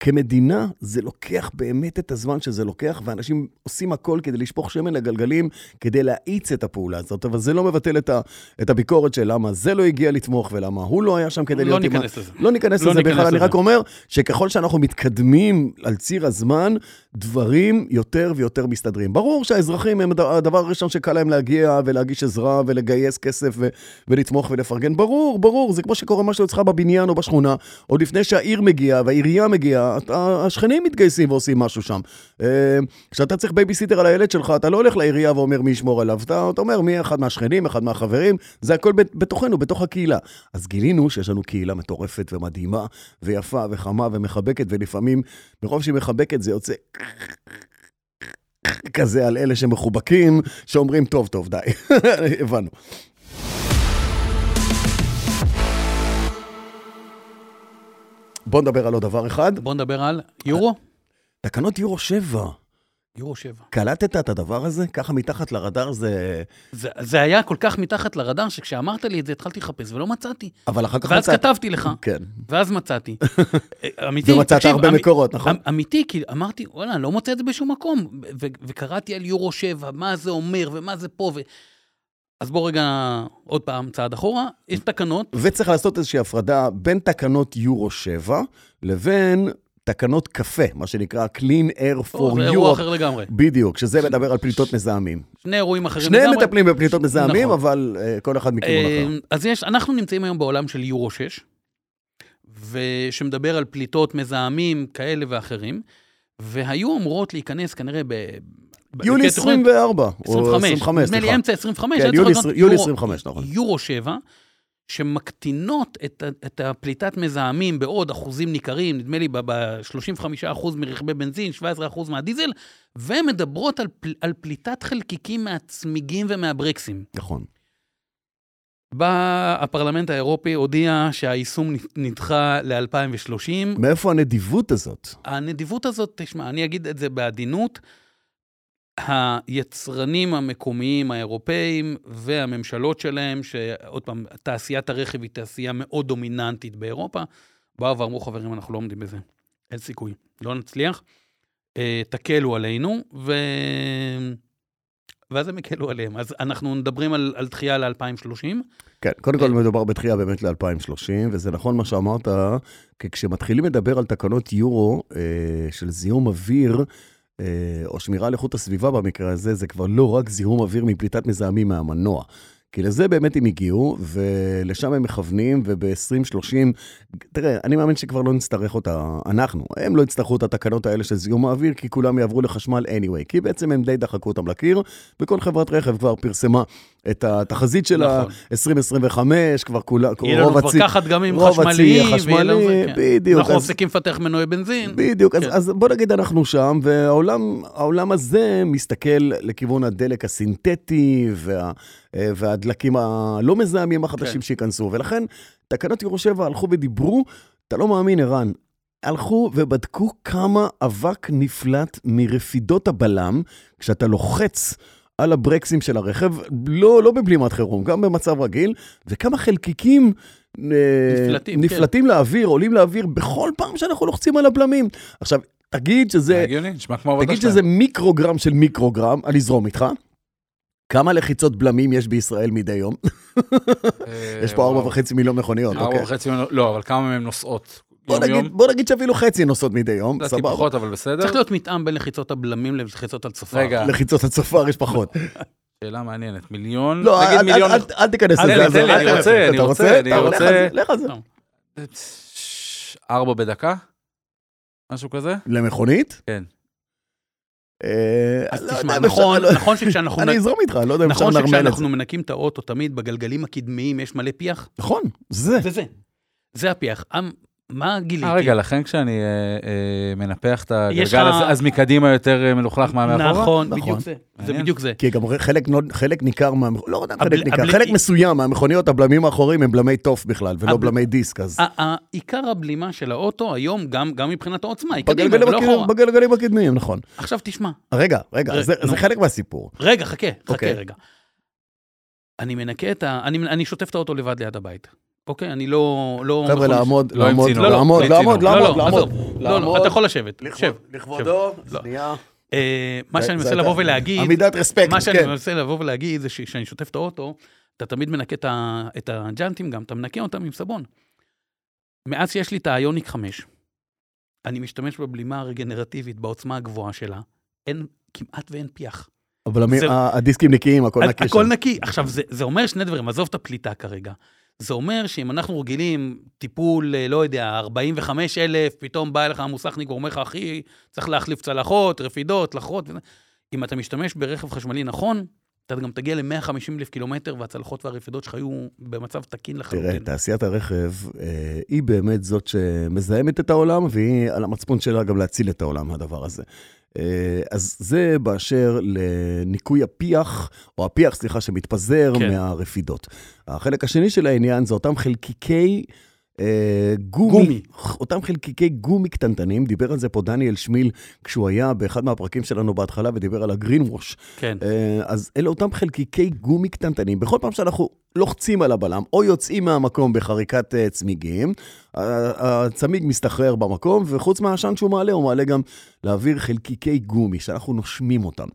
כמדינה זה לוקח באמת את הזמן שזה לוקח, ואנשים עושים הכל כדי לשפוך שמן לגלגלים, כדי להאיץ את הפעולה הזאת, אבל זה לא מבטל את, ה, את הביקורת של למה זה לא הגיע לתמוך ולמה הוא לא היה שם כדי
לא
להיות... ה-
ניכנס לזה.
לא ניכנס
לא
לזה בכלל, אני. רק אומר שככל שאנחנו מתקדמים על ציר הזמן, דברים יותר ויותר מסתדרים. ברור שהאזרחים הם הד- הדבר הראשון שקל להם להגיע ולהגיש עזרה ולגייס כסף ו- ולתמוך ולפרגן. ברור, ברור, זה כמו שקורה משהו אצלך בבניין או בשכונה, עוד לפני שהעיר מגיעה והעירייה מגיעה, השכנים מתגייסים ועושים משהו שם. אה, כשאתה צריך בייביסיטר על הילד שלך, אתה לא הולך לעירייה ואומר מי ישמור עליו, אתה, אתה אומר מי אחד מהשכנים, אחד מהחברים, זה הכל בת- בתוכנו, בתוך הקהילה. אז גילינו שיש לנו קהילה מטורפת ומדהימה ויפה וחמה ומחבקת, ולפעמים מרוב שהיא מחבקת זה יוצא כזה על אלה שמחובקים, שאומרים, טוב, טוב, די, הבנו. בוא נדבר על עוד דבר אחד,
בוא נדבר על יורו.
תקנות יורו 7.
יורו 7.
קלטת את הדבר הזה? ככה מתחת לרדאר זה...
זה, זה היה כל כך מתחת לרדאר, שכשאמרת לי את זה התחלתי לחפש ולא מצאתי.
אבל אחר כך
ואז
מצאת-
כתבתי לך,
כן.
ואז מצאתי. אה, אמיתי,
ומצאת
תקשיב,
הרבה
אמ-
מקורות, נכון?
אמ- אמיתי, כי אמרתי, וואלה, אני לא מוצא את זה בשום מקום. ו- וקראתי על יורו 7, מה זה אומר ומה זה פה. ו... אז בוא רגע, עוד פעם, צעד אחורה. יש תקנות,
וצריך לעשות איזושהי הפרדה בין תקנות יורו 7 לבין תקנות קפה, מה שנקרא Clean Air for
פה זה אירוע
Europe.
אחר לגמרי.
בדיוק, שזה מדבר על פליטות מזהמים.
שני אירועים אחרים
שניהם
לגמרי.
מטפלים בפליטות מזהמים,
נכון.
אבל אה, כל אחד מכיוון
אה,
אחר.
אז יש, אנחנו נמצאים היום בעולם של יורו 6, ושמדבר על פליטות מזהמים כאלה ואחרים, והיו אמורות להיכנס כנראה
יולי
לפי התוכנית-
24, או
25,
25,
נדמה לי. אמצע 25,
כן,
צריך
יולי
להיות
עשרים- יולי
יורו-
25, נכון.
יורו 7, שמקטינות את, הפליטת מזהמים בעוד אחוזים ניכרים, נדמה לי ב-35% מרכבי בנזין, 17% מהדיזל, ומדברות על, פל, על פליטת חלקיקים מהצמיגים ומהברקסים.
נכון.
בא הפרלמנט האירופי, הודיע שהיישום נדחה ל-2030.
מאיפה הנדיבות הזאת?
הנדיבות הזאת, תשמע, אני אגיד את זה בעדינות, היצרנים המקומיים האירופאים והממשלות שלהם, שעוד פעם, תעשיית הרכב היא תעשייה מאוד דומיננטית באירופה, באו ואמרו, חברים, אנחנו לא עומדים בזה, אין סיכוי, לא נצליח, אה, תקלו עלינו, ו... ואז הם הקלו עליהם. אז אנחנו מדברים על, על דחייה ל-2030.
כן, קודם כל מדובר בתחייה באמת ל-2030, וזה נכון מה שאמרת, כי כשמתחילים לדבר על תקנות יורו אה, של זיהום אוויר, או שמירה על איכות הסביבה במקרה הזה, זה כבר לא רק זיהום אוויר מפליטת מזהמים מהמנוע. כי לזה באמת הם הגיעו, ולשם הם מכוונים, וב-2030, תראה, אני מאמין שכבר לא נצטרך אותה, אנחנו, הם לא יצטרכו את התקנות האלה של זיהום האוויר, כי כולם יעברו לחשמל anyway, כי בעצם הם די דחקו אותם לקיר, וכל חברת רכב כבר פרסמה את התחזית של
נכון.
ה-2025, כבר כולה,
יהיה לנו
רוב
כבר
הצי...
ככה דגמים
רוב הצי
חשמליים.
חשמלי,
כן.
בדיוק,
אנחנו מפסיקים לפתח מנועי בנזין.
בדיוק, אז,
כן.
בוא נגיד אנחנו שם, והעולם העולם הזה מסתכל לכיוון הדלק הסינתטי וה, והדלקים הלא מזהמים החדשים
כן.
שייכנסו, ולכן תקנות יורו 7 הלכו ודיברו, אתה לא מאמין, ערן, הלכו ובדקו כמה אבק נפלט מרפידות הבלם כשאתה לוחץ. על הברקסים של הרכב, לא, לא בבלימת חירום, גם במצב רגיל, וכמה חלקיקים אה,
נפלטים,
נפלטים לאוויר, עולים לאוויר, בכל פעם שאנחנו לוחצים על הבלמים. עכשיו, תגיד
זה
שזה,
הגיוני,
תגיד. שזה מיקרוגרם של מיקרוגרם, אני אזרום איתך. כמה לחיצות בלמים יש בישראל מדי יום?
אה,
יש פה. ארבע וחצי מיליון מכוניות,
ארבע
אוקיי.
וחצי מיליון, לא, אבל כמה מהן נוסעות?
בוא נגיד-? בוא נגיד שאפילו חצי נוסעות מדי יום,
לדעתי
סבבה.
פחות, אבל בסדר.
צריך להיות מתאם בין לחיצות הבלמים ללחיצות הצופר.
רגע,
לחיצות הצופר יש פחות.
שאלה מעניינת. מיליון?
לא, אל- תיכנס לזה.
אני
רוצה. אני רוצה, אני רוצה.
על זה, לך על זה.
ארבע בדקה? משהו כזה?
למכונית?
כן.
אה,
אז
לא
תשמע,
יודע אם
נכון, נכון שכשאנחנו...
אני אזרום איתך, לא יודע אם אפשר
נכון
לנרמל את זה.
שכשאנחנו מנקים את האוטו, תמיד בגלגלים הקדמיים יש מלא פיח?
נכון, זה.
זה זה. זה הפיח. מה גיליתי?
אה, רגע, לכן כשאני אה, אה, מנפח את
יש
הגלגל,
לך-
אז- אז מקדימה יותר אה, מלוכלך מהמאחורה?
נכון,
נכון.
בדיוק זה. זה. בדיוק זה.
כי גם חלק, חלק ניכר, מה, לא יודע,
הבל-
חלק ניכר,
הבל-
חלק מסוים מהמכוניות, הבלמים האחוריים הם בלמי תוף בכלל, ולא
הבל-
בלמי דיסק, אז...
ה- ה- עיקר הבלימה של האוטו היום, גם גם מבחינת העוצמה, היא קדימה, ולא אחורה.
בגלגלים הקדמיים, נכון.
עכשיו תשמע,
רגע, רגע,
ר-
זה
נו.
זה חלק מהסיפור.
רגע, חכה, חכה
אוקיי.
רגע. אני מנקה את ה... אני, אני שוטף את האוטו לבד ליד הבית. אוקיי? אני לא... לא
חבר'ה, לעמוד,
לא
לעמוד,
צינור.
לא, לא,
לעמוד, לעמוד.
לא,
לעמוד,
לא,
לעמוד.
אתה יכול לשבת. שב.
לכבודו,
לא.
שנייה.
אה, מה שאני מנסה לבוא ולהגיד...
עמידת רספקט,
מה שאני
כן.
מנסה לבוא ולהגיד זה שכשאני שוטף את האוטו, אתה תמיד מנקה את הג'אנטים גם, אתה מנקה אותם עם סבון. מאז שיש לי את האיוניק 5, אני משתמש בבלימה הרגנרטיבית בעוצמה הגבוהה שלה, אין, כמעט ואין פיח.
אבל
זה-
הדיסקים נקיים, הכל נקי
הכל. נקי. עכשיו, זה, זה אומר שני דברים, עזוב את הפליטה כרגע. זה אומר שאם אנחנו רגילים טיפול, אה, לא יודע, 45 אלף, פתאום בא אליך המוסכניק ואומר לך, אחי, צריך להחליף צלחות, רפידות, לחרות וזה. אם אתה משתמש ברכב חשמלי נכון, אתה גם תגיע ל-150 אלף קילומטר, והצלחות והרפידות שלך יהיו במצב תקין לחלוטין.
תראה, תעשיית הרכב אה, היא באמת זאת שמזהמת את העולם, והיא על המצפון שלה גם להציל את העולם, הדבר הזה. אה, אז זה באשר לניקוי הפיח, או הפיח, סליחה, שמתפזר
כן.
מהרפידות. החלק השני של העניין זה אותם חלקיקי... אה, גומי,
גומי.
אותם חלקיקי גומי קטנטנים, דיבר על זה פה דניאל שמיל כשהוא היה באחד מהפרקים שלנו בהתחלה ודיבר על הגרין ווש.
כן.
אה, אז אלה אותם חלקיקי גומי קטנטנים. בכל פעם שאנחנו לוחצים על הבלם או יוצאים מהמקום בחריקת אה, צמיגים, הצמיג מסתחרר במקום, וחוץ מהעשן שהוא מעלה, הוא מעלה גם להעביר חלקיקי גומי, שאנחנו נושמים אותם.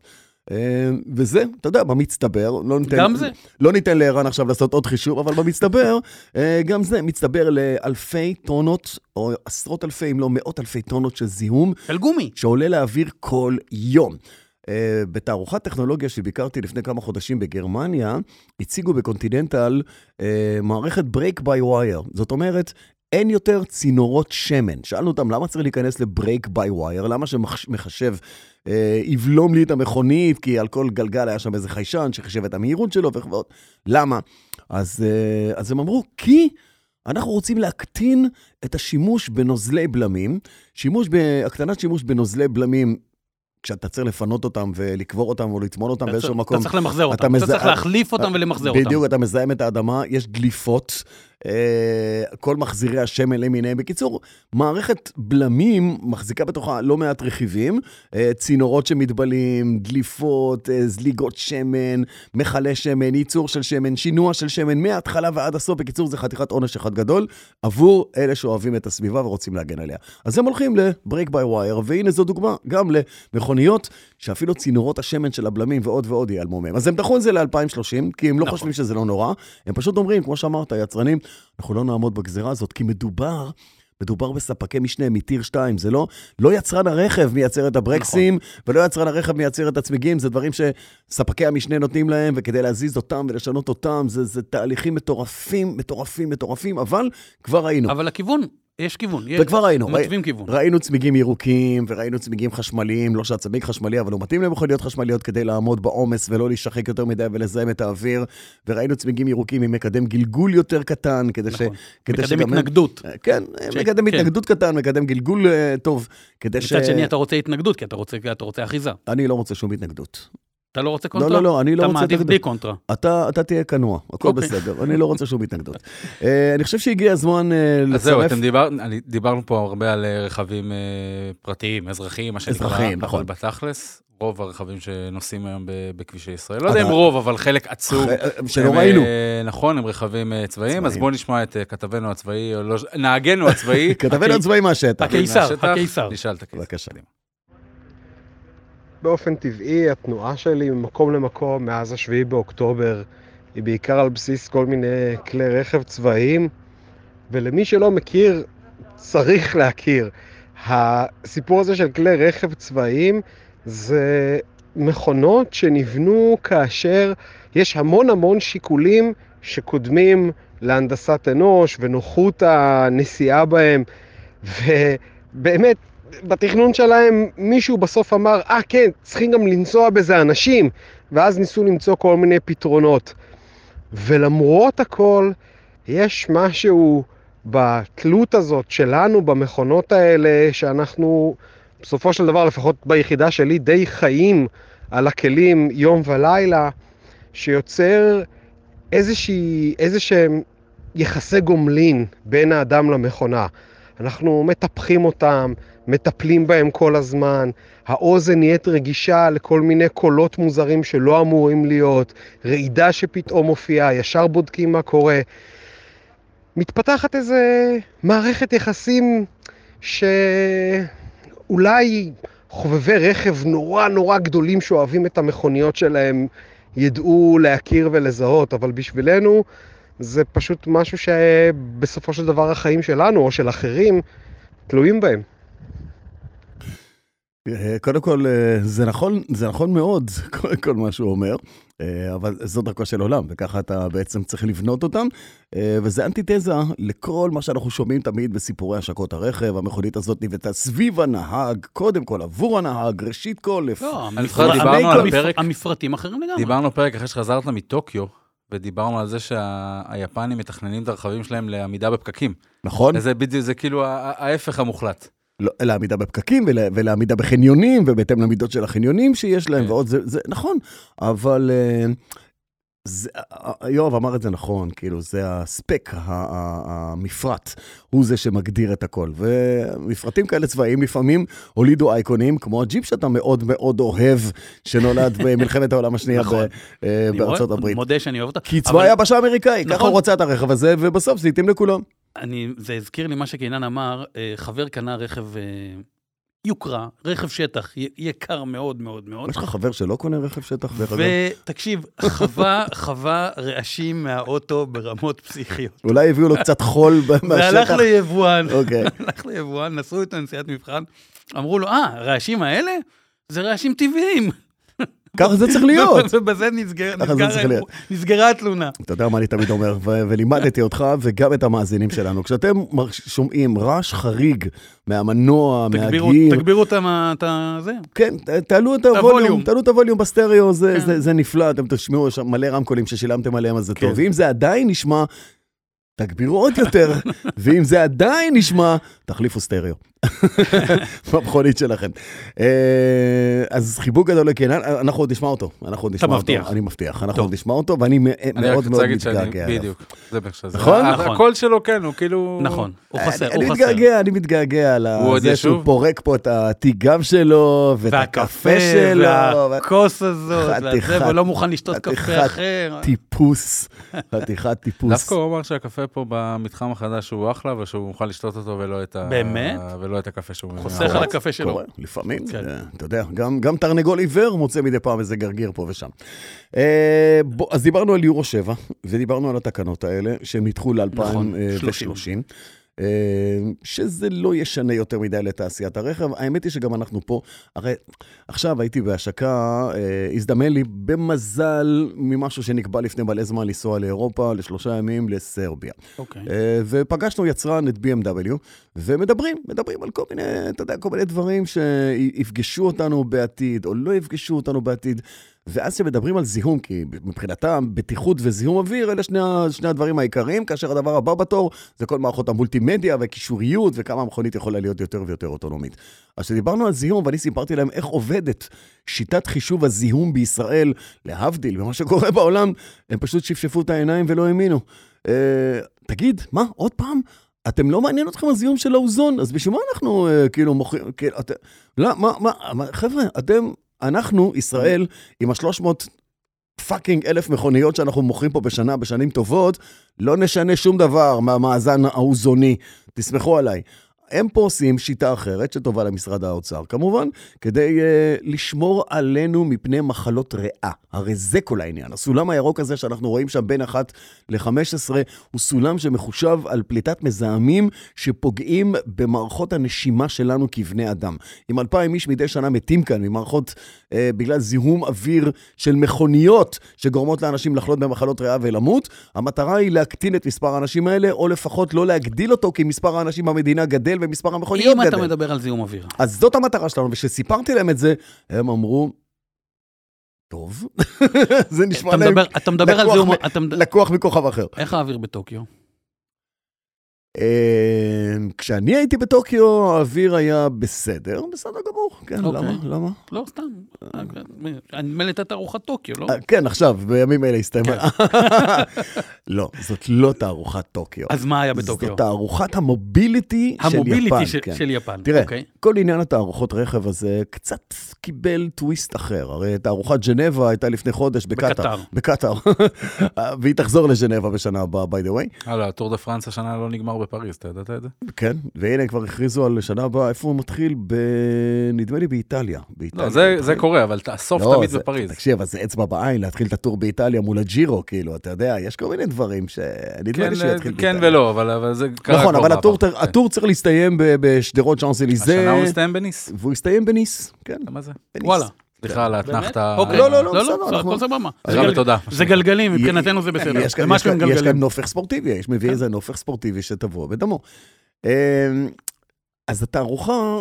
אה, וזה, אתה יודע, במצטבר, לא ניתן...
גם זה.
לא ניתן לערן עכשיו לעשות עוד חישוב, אבל במצטבר, אה, גם זה מצטבר לאלפי טונות, או עשרות אלפי, אם לא מאות אלפי טונות של זיהום,
של גומי.
שעולה לאוויר כל יום. אה, בתערוכת טכנולוגיה שביקרתי לפני כמה חודשים בגרמניה, הציגו בקונטיננטל אה, מערכת brake by wire. זאת אומרת, אין יותר צינורות שמן. שאלנו אותם, למה צריך להיכנס ל brake by wire? למה שמחשב אה, יבלום לי את המכונית? כי על כל גלגל היה שם איזה חיישן שחישב את המהירות שלו וכו'. למה? אז, אה, אז הם אמרו, כי... אנחנו רוצים להקטין את השימוש בנוזלי בלמים. שימוש, הקטנת שימוש בנוזלי בלמים, כשאתה צריך לפנות אותם ולקבור אותם או לטמון אותם
אתה
באיזשהו מקום.
אתה צריך למחזר אותם, אתה
מזה-
צריך להחליף אותם ולמחזר אותם.
בדיוק, אתה מזהם את האדמה, יש דליפות, אה, כל מחזירי השמן למיניהם. בקיצור, מערכת בלמים מחזיקה בתוכה לא מעט רכיבים, אה, צינורות שמתבלים, דליפות, אה, זליגות שמן, מכלי שמן, ייצור של שמן, שינוע של שמן, מההתחלה ועד הסוף. בקיצור, זה חתיכת עונש אחד גדול עבור אלה שאוהבים את הסביבה ורוצים להגן עליה. אז הם הולכים ל-break by wire, והנה זו דוגמה גם למכוניות שאפילו צינורות השמן של הבלמים ועוד ועוד ייעלמו מהם. אז הם דחו את זה ל-2030, כי הם לא
נכון.
חושבים שזה לא נורא. הם פשוט אומרים, כמו שאמרת, היצרנים, אנחנו לא נעמוד בגזירה הזאת, כי מדובר... מדובר בספקי משנה מטיר 2, זה לא, לא יצרן הרכב מייצר את הברקסים, נכון. ולא יצרן הרכב מייצר את הצמיגים, זה דברים שספקי המשנה נותנים להם, וכדי להזיז אותם ולשנות אותם, זה, זה תהליכים מטורפים, מטורפים, מטורפים, אבל כבר ראינו.
אבל הכיוון, יש כיוון. יש-
וכבר ראינו,
מתווים כיוון.
ראינו צמיגים ירוקים, וראינו צמיגים חשמליים, לא שהצמיג חשמלי, אבל הוא מתאים למכוניות חשמליות כדי לעמוד בעומס ולא להישחק יותר מדי ולזהם את האוויר, וראינו צמיגים ירוקים עם מקדם גלגול יותר קטן, כדי ש...
נכון.
כדי
מקדם
שגם
התנגדות.
כן,
ש-
מקדם
כן.
התנגדות קטן, מקדם גלגול אה, טוב, כדי ש...
מצד שני, אתה רוצה התנגדות, כי אתה רוצה, אתה רוצה אחיזה.
אני לא רוצה שום התנגדות.
אתה לא רוצה
לא,
קונטרה?
לא, לא, אני לא
אתה
רוצה
מעדיף
התנגדות.
בלי קונטרה.
אתה, אתה תהיה כנוע, הכל
אוקיי.
בסדר, אני לא רוצה שום התנגדות. אה, אני חושב שהגיע הזמן אה,
אז זהו,
לצרף...
אתם דיבר, אני- דיברנו פה הרבה על אה, רכבים אה, פרטיים, אזרחיים, מה שנקרא,
אזרחיים, נכון.
אבל בתכלס, רוב הרכבים שנוסעים היום בכבישי ישראל, לא יודע אם רוב, אבל חלק עצום.
שלא ראינו.
נכון, הם רכבים צבאיים, אז. בואו נשמע את כתבנו הצבאי, או לא, נהגנו הצבאי.
כתבנו הצבאי מהשטח.
הקיסר. הקיסר.
נשאל את הקיסר.
בבקשה.
באופן טבעי, התנועה שלי ממקום למקום מאז השביעי באוקטובר היא בעיקר על בסיס כל מיני כלי רכב צבאיים, ולמי שלא מכיר, צריך להכיר. הסיפור הזה של כלי רכב צבאיים זה מכונות שנבנו כאשר יש המון המון שיקולים שקודמים להנדסת אנוש ונוחות הנסיעה בהם, ובאמת, בתכנון שלהם מישהו בסוף אמר, אה ah, כן, צריכים גם לנסוע בזה אנשים, ואז ניסו למצוא כל מיני פתרונות. ולמרות הכל, יש משהו בתלות הזאת שלנו במכונות האלה, שאנחנו בסופו של דבר, לפחות ביחידה שלי, די חיים על הכלים יום ולילה, שיוצר איזושהי, איזשהם יחסי גומלין בין האדם למכונה. אנחנו מטפחים אותם, מטפלים בהם כל הזמן, האוזן נהיית רגישה לכל מיני קולות מוזרים שלא אמורים להיות, רעידה שפתאום מופיעה, ישר בודקים מה קורה. מתפתחת איזה מערכת יחסים שאולי חובבי רכב נורא נורא גדולים שאוהבים את המכוניות שלהם ידעו להכיר ולזהות, אבל בשבילנו זה פשוט משהו שבסופו של דבר החיים שלנו או של אחרים תלויים בהם.
אה, קודם כל, אה, זה נכון, זה נכון מאוד, קודם כל מה שהוא אומר, אה, אבל זו דרכו של עולם, וככה אתה בעצם צריך לבנות אותם, וזה אנטיתזה לכל מה שאנחנו שומעים תמיד בסיפורי השקות הרכב, המכונית הזאת נבנתה סביב הנהג, קודם כל עבור הנהג, ראשית כל,
לא, דיברנו על הפרק, המפרטים אחרים לגמרי.
דיברנו פרק אחרי שחזרת מטוקיו, ודיברנו על זה שהיפנים מתכננים את הרכבים שלהם לעמידה בפקקים.
נכון.
זה בדיוק, זה כאילו ההפך המוחלט.
לא, לעמידה בפקקים ול, ולעמידה בחניונים, ובהתאם למידות של החניונים שיש להם, כן. ועוד, זה, זה נכון, אבל אה, זה, יואב אמר את זה נכון, כאילו, זה הספק, המפרט, הוא זה שמגדיר את הכל. ומפרטים כאלה צבאיים לפעמים הולידו אייקונים, כמו הג'יפ שאתה מאוד מאוד אוהב, שנולד במלחמת העולם השנייה נכון. אה, בארצות הברית. אני
מודה שאני אוהב אותה.
כי צבא היבשה האמריקאי, נכון. ככה הוא רוצה את הרכב הזה, ובסוף זה התאים לכולם.
אני, זה הזכיר לי מה שקינן אמר, אה, חבר קנה רכב אה, יוקרה, רכב שטח, יקר מאוד מאוד מאוד.
יש לך חבר שלא קונה רכב שטח, דרך
אגב? ותקשיב, חווה, חווה רעשים מהאוטו ברמות פסיכיות.
אולי הביאו לו קצת חול מהשטח.
והלך ליבואן,
אוקיי.
הלך ליבואן, נסעו איתו נסיעת מבחן, אמרו לו, אה, הרעשים האלה? זה רעשים טבעיים.
ככה זה צריך להיות.
ובזה נסגרה התלונה.
אתה יודע מה אני תמיד אומר, ולימדתי אותך וגם את המאזינים שלנו. כשאתם שומעים רעש חריג מהמנוע, מהגיר...
תגבירו את זה.
כן, תעלו את הווליום, תעלו את הווליום בסטריאו, זה כן. נפלא, אתם תשמעו, יש מלא רמקולים ששילמתם עליהם, אז זה טוב. כן. ואם זה עדיין נשמע... תגבירו עוד יותר, ואם זה עדיין נשמע, תחליפו סטריאו. במכונית שלכם. אה, אז חיבוק גדול לקנן, אנחנו עוד נשמע אותו. אנחנו עוד נשמע אותו. אתה מבטיח. אני מבטיח, אנחנו עוד נשמע אותו, ואני מאוד מאוד מתגעגע
אליו. בדיוק, זה בערך
נכון?
הקול שלו, כן, הוא כאילו...
נכון, הוא חסר,
הוא חסר. אני מתגעגע, אני מתגעגע על זה שהוא פורק פה את התיגם שלו, ואת הקפה שלו.
והכוס הזאת, ולא מוכן לשתות קפה אחר.
טיפוס, חתיכת טיפוס.
דווקא הוא אמר שהקפה פה במתחם החדש הוא אחלה, ושהוא מוכן לשתות אותו ולא את ה...
באמת?
ולא את הקפה שהוא...
חוסך על הקפה שלו.
לפעמים, כן. אה, אתה יודע, גם תרנגול עיוור מוצא מדי פעם איזה גרגיר פה ושם. אה, אז דיברנו על יורו 7, ודיברנו על התקנות האלה, שהם נדחו ל-2030. נכון, אה, שזה לא ישנה יותר מדי לתעשיית הרכב. האמת היא שגם אנחנו פה, הרי עכשיו הייתי בהשקה, הזדמן לי במזל ממשהו שנקבע לפני מלא זמן לנסוע לאירופה לשלושה ימים לסרביה. אוקיי. אה, ופגשנו יצרן את BMW, ומדברים, מדברים על כל מיני, אתה יודע, כל מיני דברים שיפגשו אותנו בעתיד, או לא יפגשו אותנו בעתיד. ואז כשמדברים על זיהום, כי מבחינתם בטיחות וזיהום אוויר, אלה שני, שני הדברים העיקריים, כאשר הדבר הבא בתור זה כל מערכות המולטימדיה והקישוריות, וכמה המכונית יכולה להיות יותר ויותר אוטונומית. אז כשדיברנו על זיהום, ואני סיפרתי להם איך עובדת שיטת חישוב הזיהום בישראל, להבדיל ממה שקורה בעולם, הם פשוט שפשפו את העיניים ולא האמינו. אה, תגיד, מה, עוד פעם? אתם לא מעניין אתכם הזיהום של האוזון, אז בשביל מה אנחנו אה, כאילו מוכרים, כאילו, את, לא, מה, מה, חבר'ה, אתם אנחנו, ישראל, עם ה-300 פאקינג אלף מכוניות שאנחנו מוכרים פה בשנה, בשנים טובות, לא נשנה שום דבר מהמאזן האוזוני, תסמכו עליי. הם פה עושים שיטה אחרת, שטובה למשרד האוצר כמובן, כדי uh, לשמור עלינו מפני מחלות ריאה. הרי זה כל העניין. הסולם הירוק הזה שאנחנו רואים שם בין 1 ל-15, הוא סולם שמחושב על פליטת מזהמים שפוגעים במערכות הנשימה שלנו כבני אדם. אם אלפיים איש מדי שנה מתים כאן ממערכות, uh, בגלל זיהום אוויר של מכוניות שגורמות לאנשים לחלות במחלות ריאה ולמות, המטרה היא להקטין את מספר האנשים האלה, או לפחות לא להגדיל אותו, כי מספר האנשים במדינה גדל ומספר המכוניות
אם
גדל.
אתה מדבר על זיהום אוויר.
אז זאת המטרה שלנו, וכשסיפרתי להם את זה, הם אמרו, טוב, זה נשמע
אתה
להם
מדבר- אתה מדבר על זיהום... אתה
לקוח מכוכב אחר.
איך האוויר בטוקיו?
אה, כשאני הייתי בטוקיו, האוויר היה בסדר, בסדר גמור. כן,
אוקיי.
למה? למה?
לא, סתם. נדמה לי הייתה תערוכת טוקיו, לא?
אה, כן, עכשיו, בימים אלה הסתיימה. לא, זאת לא תערוכת טוקיו.
אז מה היה בטוקיו?
זאת תערוכת ה mobility של יפן.
ה mobility של-
כן.
של יפן.
תראה,
אוקיי.
כל עניין התערוכות רכב הזה קצת קיבל טוויסט אחר. הרי תערוכת ג'נבה הייתה לפני חודש בקטאר.
בקטאר.
והיא תחזור לג'נבה בשנה הבאה, by the way.
הלאה, הטור דה פרנס השנה לא נגמר בפריז, אתה ידעת את זה?
כן, והנה כבר הכריזו על שנה הבאה, איפה הוא מתחיל? ב... נדמה לי באיטליה. באיטליה
לא, זה- זה. קורה, אבל הסוף
לא,
תמיד
זה-
בפריז.
תקשיב, אבל זה אצבע בעין להתחיל את הטור באיטליה מול הג'ירו, כאילו, אתה יודע, יש כל מיני דברים שנדמה
כן,
לי שיתחיל
כן
באיטליה.
ולא, אבל אבל זה קרה
נכון,
כבר
אבל הטור-.
כן.
הטור צריך להסתיים בשדרות שאנזליזה.
השנה הוא מסתיים בניס.
והוא הסתיים בניס, כן.
מה זה?
בניס.
וואלה.
סליחה על האתנחתה.
אוקיי.
לא, לא, לא,
לא,
בסדר,
לא, הכל סבבה.
תודה
זה גלגלים, מבחינתנו זה בסדר.
יש כאן-. נופך ספורטיבי, יש מביא איזה נופך ספורטיבי שטבוע בדמו. אמ, אז התערוכה,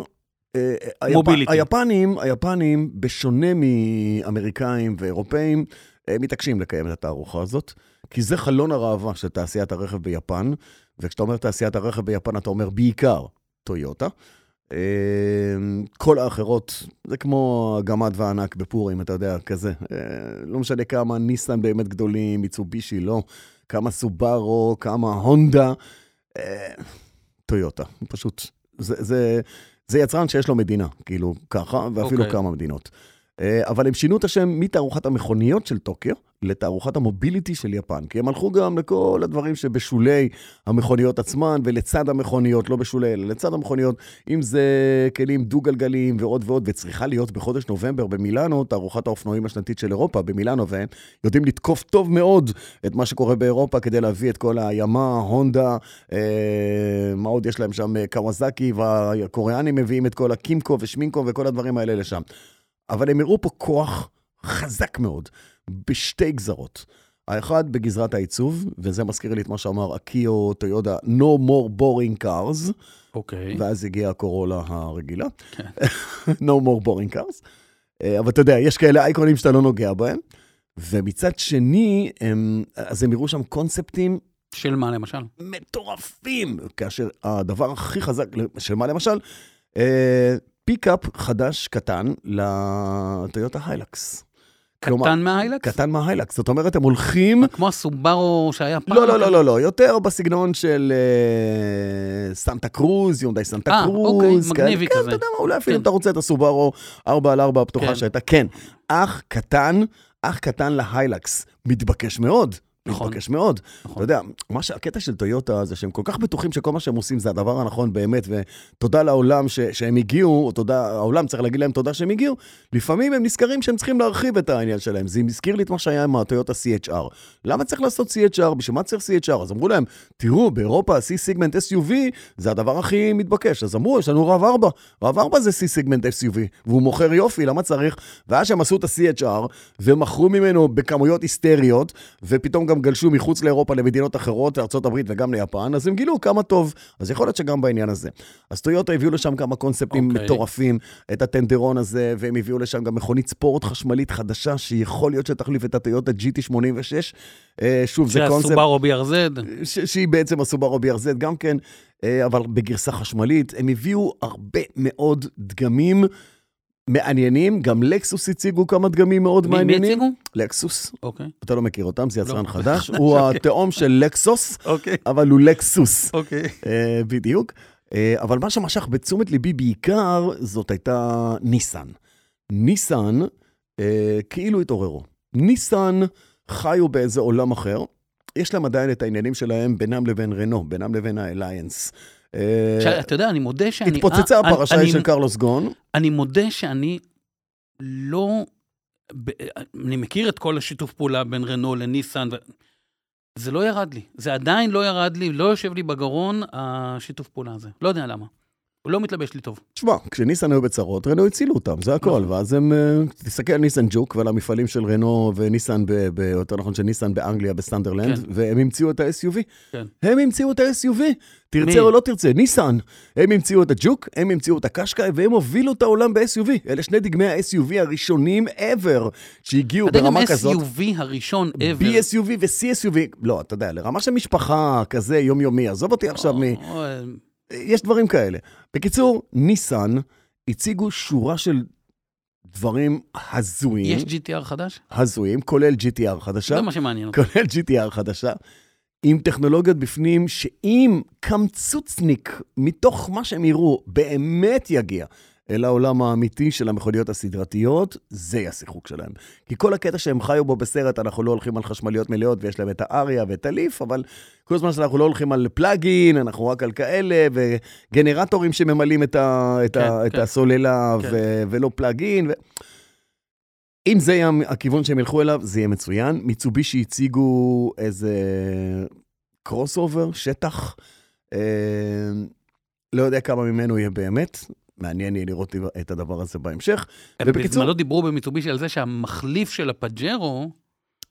אה,
מוביליטי.
היפנים, היפנים, בשונה מאמריקאים ואירופאים, מתעקשים לקיים את התערוכה הזאת, כי זה חלון הראווה של תעשיית הרכב ביפן, וכשאתה אומר תעשיית הרכב ביפן, אתה אומר בעיקר טויוטה. אמ, כל האחרות, זה כמו הגמד והענק בפורים, אתה יודע, כזה. אה, לא משנה כמה ניסן באמת גדולים, מיצובישי, לא. כמה סובארו, כמה הונדה. אה, טויוטה, פשוט. זה, זה, זה יצרן שיש לו מדינה, כאילו, ככה, ואפילו
אוקיי.
כמה מדינות. אה, אבל הם שינו את השם מתערוכת המכוניות של טוקיו לתערוכת המוביליטי של יפן. כי הם הלכו גם לכל הדברים שבשולי המכוניות עצמן, ולצד המכוניות, לא בשולי, אלא לצד המכוניות, אם זה כלים דו-גלגליים ועוד ועוד, וצריכה להיות בחודש נובמבר במילאנו, תערוכת האופנועים השנתית של אירופה במילאנו, והם יודעים לתקוף טוב מאוד את מה שקורה באירופה כדי להביא את כל הימה, הונדה, אה, מה עוד יש להם שם, קוואזקי, והקוריאנים מביאים את כל הקימקו ושמינקו וכל הדברים האלה לשם. אבל הם הראו פה כוח חזק מאוד, בשתי גזרות. האחד בגזרת העיצוב, וזה מזכיר לי את מה שאמר אקיו טויודה, No more boring cars,
אוקיי.
ואז הגיעה הקורולה הרגילה.
כן.
no more boring cars. אה, אבל אתה יודע, יש כאלה אייקונים שאתה לא נוגע בהם. ומצד שני, הם, אז הם הראו שם קונספטים
של מה למשל?
מטורפים, כאשר הדבר הכי חזק, של מה למשל, אה, פיקאפ חדש קטן לטויוטה היילקס.
קטן מההיילקס?
קטן מההיילקס, זאת אומרת, הם הולכים...
כמו הסובארו שהיה פעם?
לא, לא, לא, לא, לא, יותר בסגנון של אה, סנטה קרוז, יונדאי סנטה
אה,
קרוז.
אוקיי,
כאלה.
מגניבי
כן,
כזה.
אתה יודע מה, אולי אפילו
כן.
אתה רוצה את הסובארו 4 על 4 הפתוחה
כן.
שהייתה, כן. אח קטן, אח קטן להיילקס, מתבקש מאוד.
נכון.
מתבקש מאוד.
נכון.
אתה יודע, מה שהקטע של טויוטה זה שהם כל כך בטוחים שכל מה שהם עושים זה הדבר הנכון באמת, ותודה לעולם ש, שהם הגיעו, או תודה, העולם צריך להגיד להם תודה שהם הגיעו, לפעמים הם נזכרים שהם צריכים להרחיב את העניין שלהם. זה הזכיר לי את מה שהיה עם הטויוטה CHR. למה צריך לעשות CHR? בשביל מה צריך CHR? אז אמרו להם, תראו, באירופה C סיגמנט SUV זה הדבר הכי מתבקש. אז אמרו, יש לנו רב 4, רב 4 זה C סיגמנט SUV, והוא מוכר יופי, למה צריך? ואז שהם עשו את ה-CHR, ומכרו ממנו בכמויות היסטריות, ופתאום גם גלשו מחוץ לאירופה למדינות אחרות, לארה"ב וגם ליפן, אז הם גילו כמה טוב. אז יכול להיות שגם בעניין הזה. אז טויוטה הביאו לשם כמה קונספטים
אוקיי.
מטורפים, את הטנדרון הזה, והם הביאו לשם גם מכונית ספורט חשמלית חדשה, שיכול להיות שתחליף את הטויוטה GT86. אה, שוב, זה קונספט...
שהסובארו BRZ.
שהיא בעצם הסובארו BRZ גם כן, אה, אבל בגרסה חשמלית. הם הביאו הרבה מאוד דגמים מעניינים, גם לקסוס הציגו כמה דגמים מאוד
מי מי
מעניינים.
הציגו?
לקסוס,
אוקיי.
אתה לא מכיר אותם, זה יצרן
לא.
חדש, הוא התאום של לקסוס,
אוקיי.
אבל הוא לקסוס,
אוקיי.
אה, בדיוק. אה, אבל מה שמשך בתשומת ליבי בעיקר, זאת הייתה ניסן. ניסן אה, כאילו התעוררו. ניסן חיו באיזה עולם אחר, יש להם עדיין את העניינים שלהם בינם לבין רנו, בינם לבין האליינס. אה,
אתה יודע, אני מודה שאני...
התפוצצה
אה,
הפרשה של קרלוס גון.
אני מודה שאני לא... אני מכיר את כל השיתוף פעולה בין רנו לניסן. זה לא ירד לי. זה עדיין לא ירד לי, לא יושב לי בגרון, השיתוף פעולה הזה. לא יודע למה. הוא לא מתלבש לי טוב.
תשמע, כשניסן היו בצרות, רנו הצילו אותם, זה הכל.
נכון.
ואז הם, אה, תסתכל על ניסן ג'וק ועל המפעלים של רנו וניסן, ב- ב- יותר נכון של ניסן באנגליה, בסנדרלנד,
כן.
והם המציאו את ה-SUV.
כן.
הם המציאו את ה-SUV. תרצה
מי?
או לא תרצה, ניסן. הם המציאו את הג'וק, הם המציאו את הקשקאי, והם הובילו את העולם ב-SUV. אלה שני דגמי ה-SUV הראשונים ever שהגיעו
אתה גם
ברמה כזאת.
SUV הראשון ever.
B-SUV ו-C-SUV, לא, אתה יודע, לרמה של משפחה כזה יומיומי, עזוב אותי עכשיו מ... יש דברים כאלה. בקיצור, ניסן הציגו שורה של דברים הזויים,
יש GTR חדש?
הזויים, כולל GTR חדשה,
זה מה שמעניין אותי.
כולל GTR חדשה, עם טכנולוגיות בפנים, שאם קמצוצניק מתוך מה שהם יראו באמת יגיע אל העולם האמיתי של המכוניות הסדרתיות, זה השיחוק שלהם. כי כל הקטע שהם חיו בו בסרט, אנחנו לא הולכים על חשמליות מלאות ויש להם את האריה ואת הליף, אבל כל הזמן שאנחנו לא הולכים על plug-in, אנחנו רק על כאלה, וגנרטורים שממלאים את, ה, את, ה,
כן,
את
כן.
הסוללה
כן.
ו, ולא plug-in. ו... אם זה יהיה הכיוון שהם ילכו אליו, זה יהיה מצוין. מיצובישי הציגו איזה קרוס אובר, שטח. אה, לא יודע כמה ממנו יהיה באמת. מעניין יהיה לראות את הדבר הזה בהמשך. ובקיצור-
בזמנו דיברו במיצובישי על זה שהמחליף של הפג'רו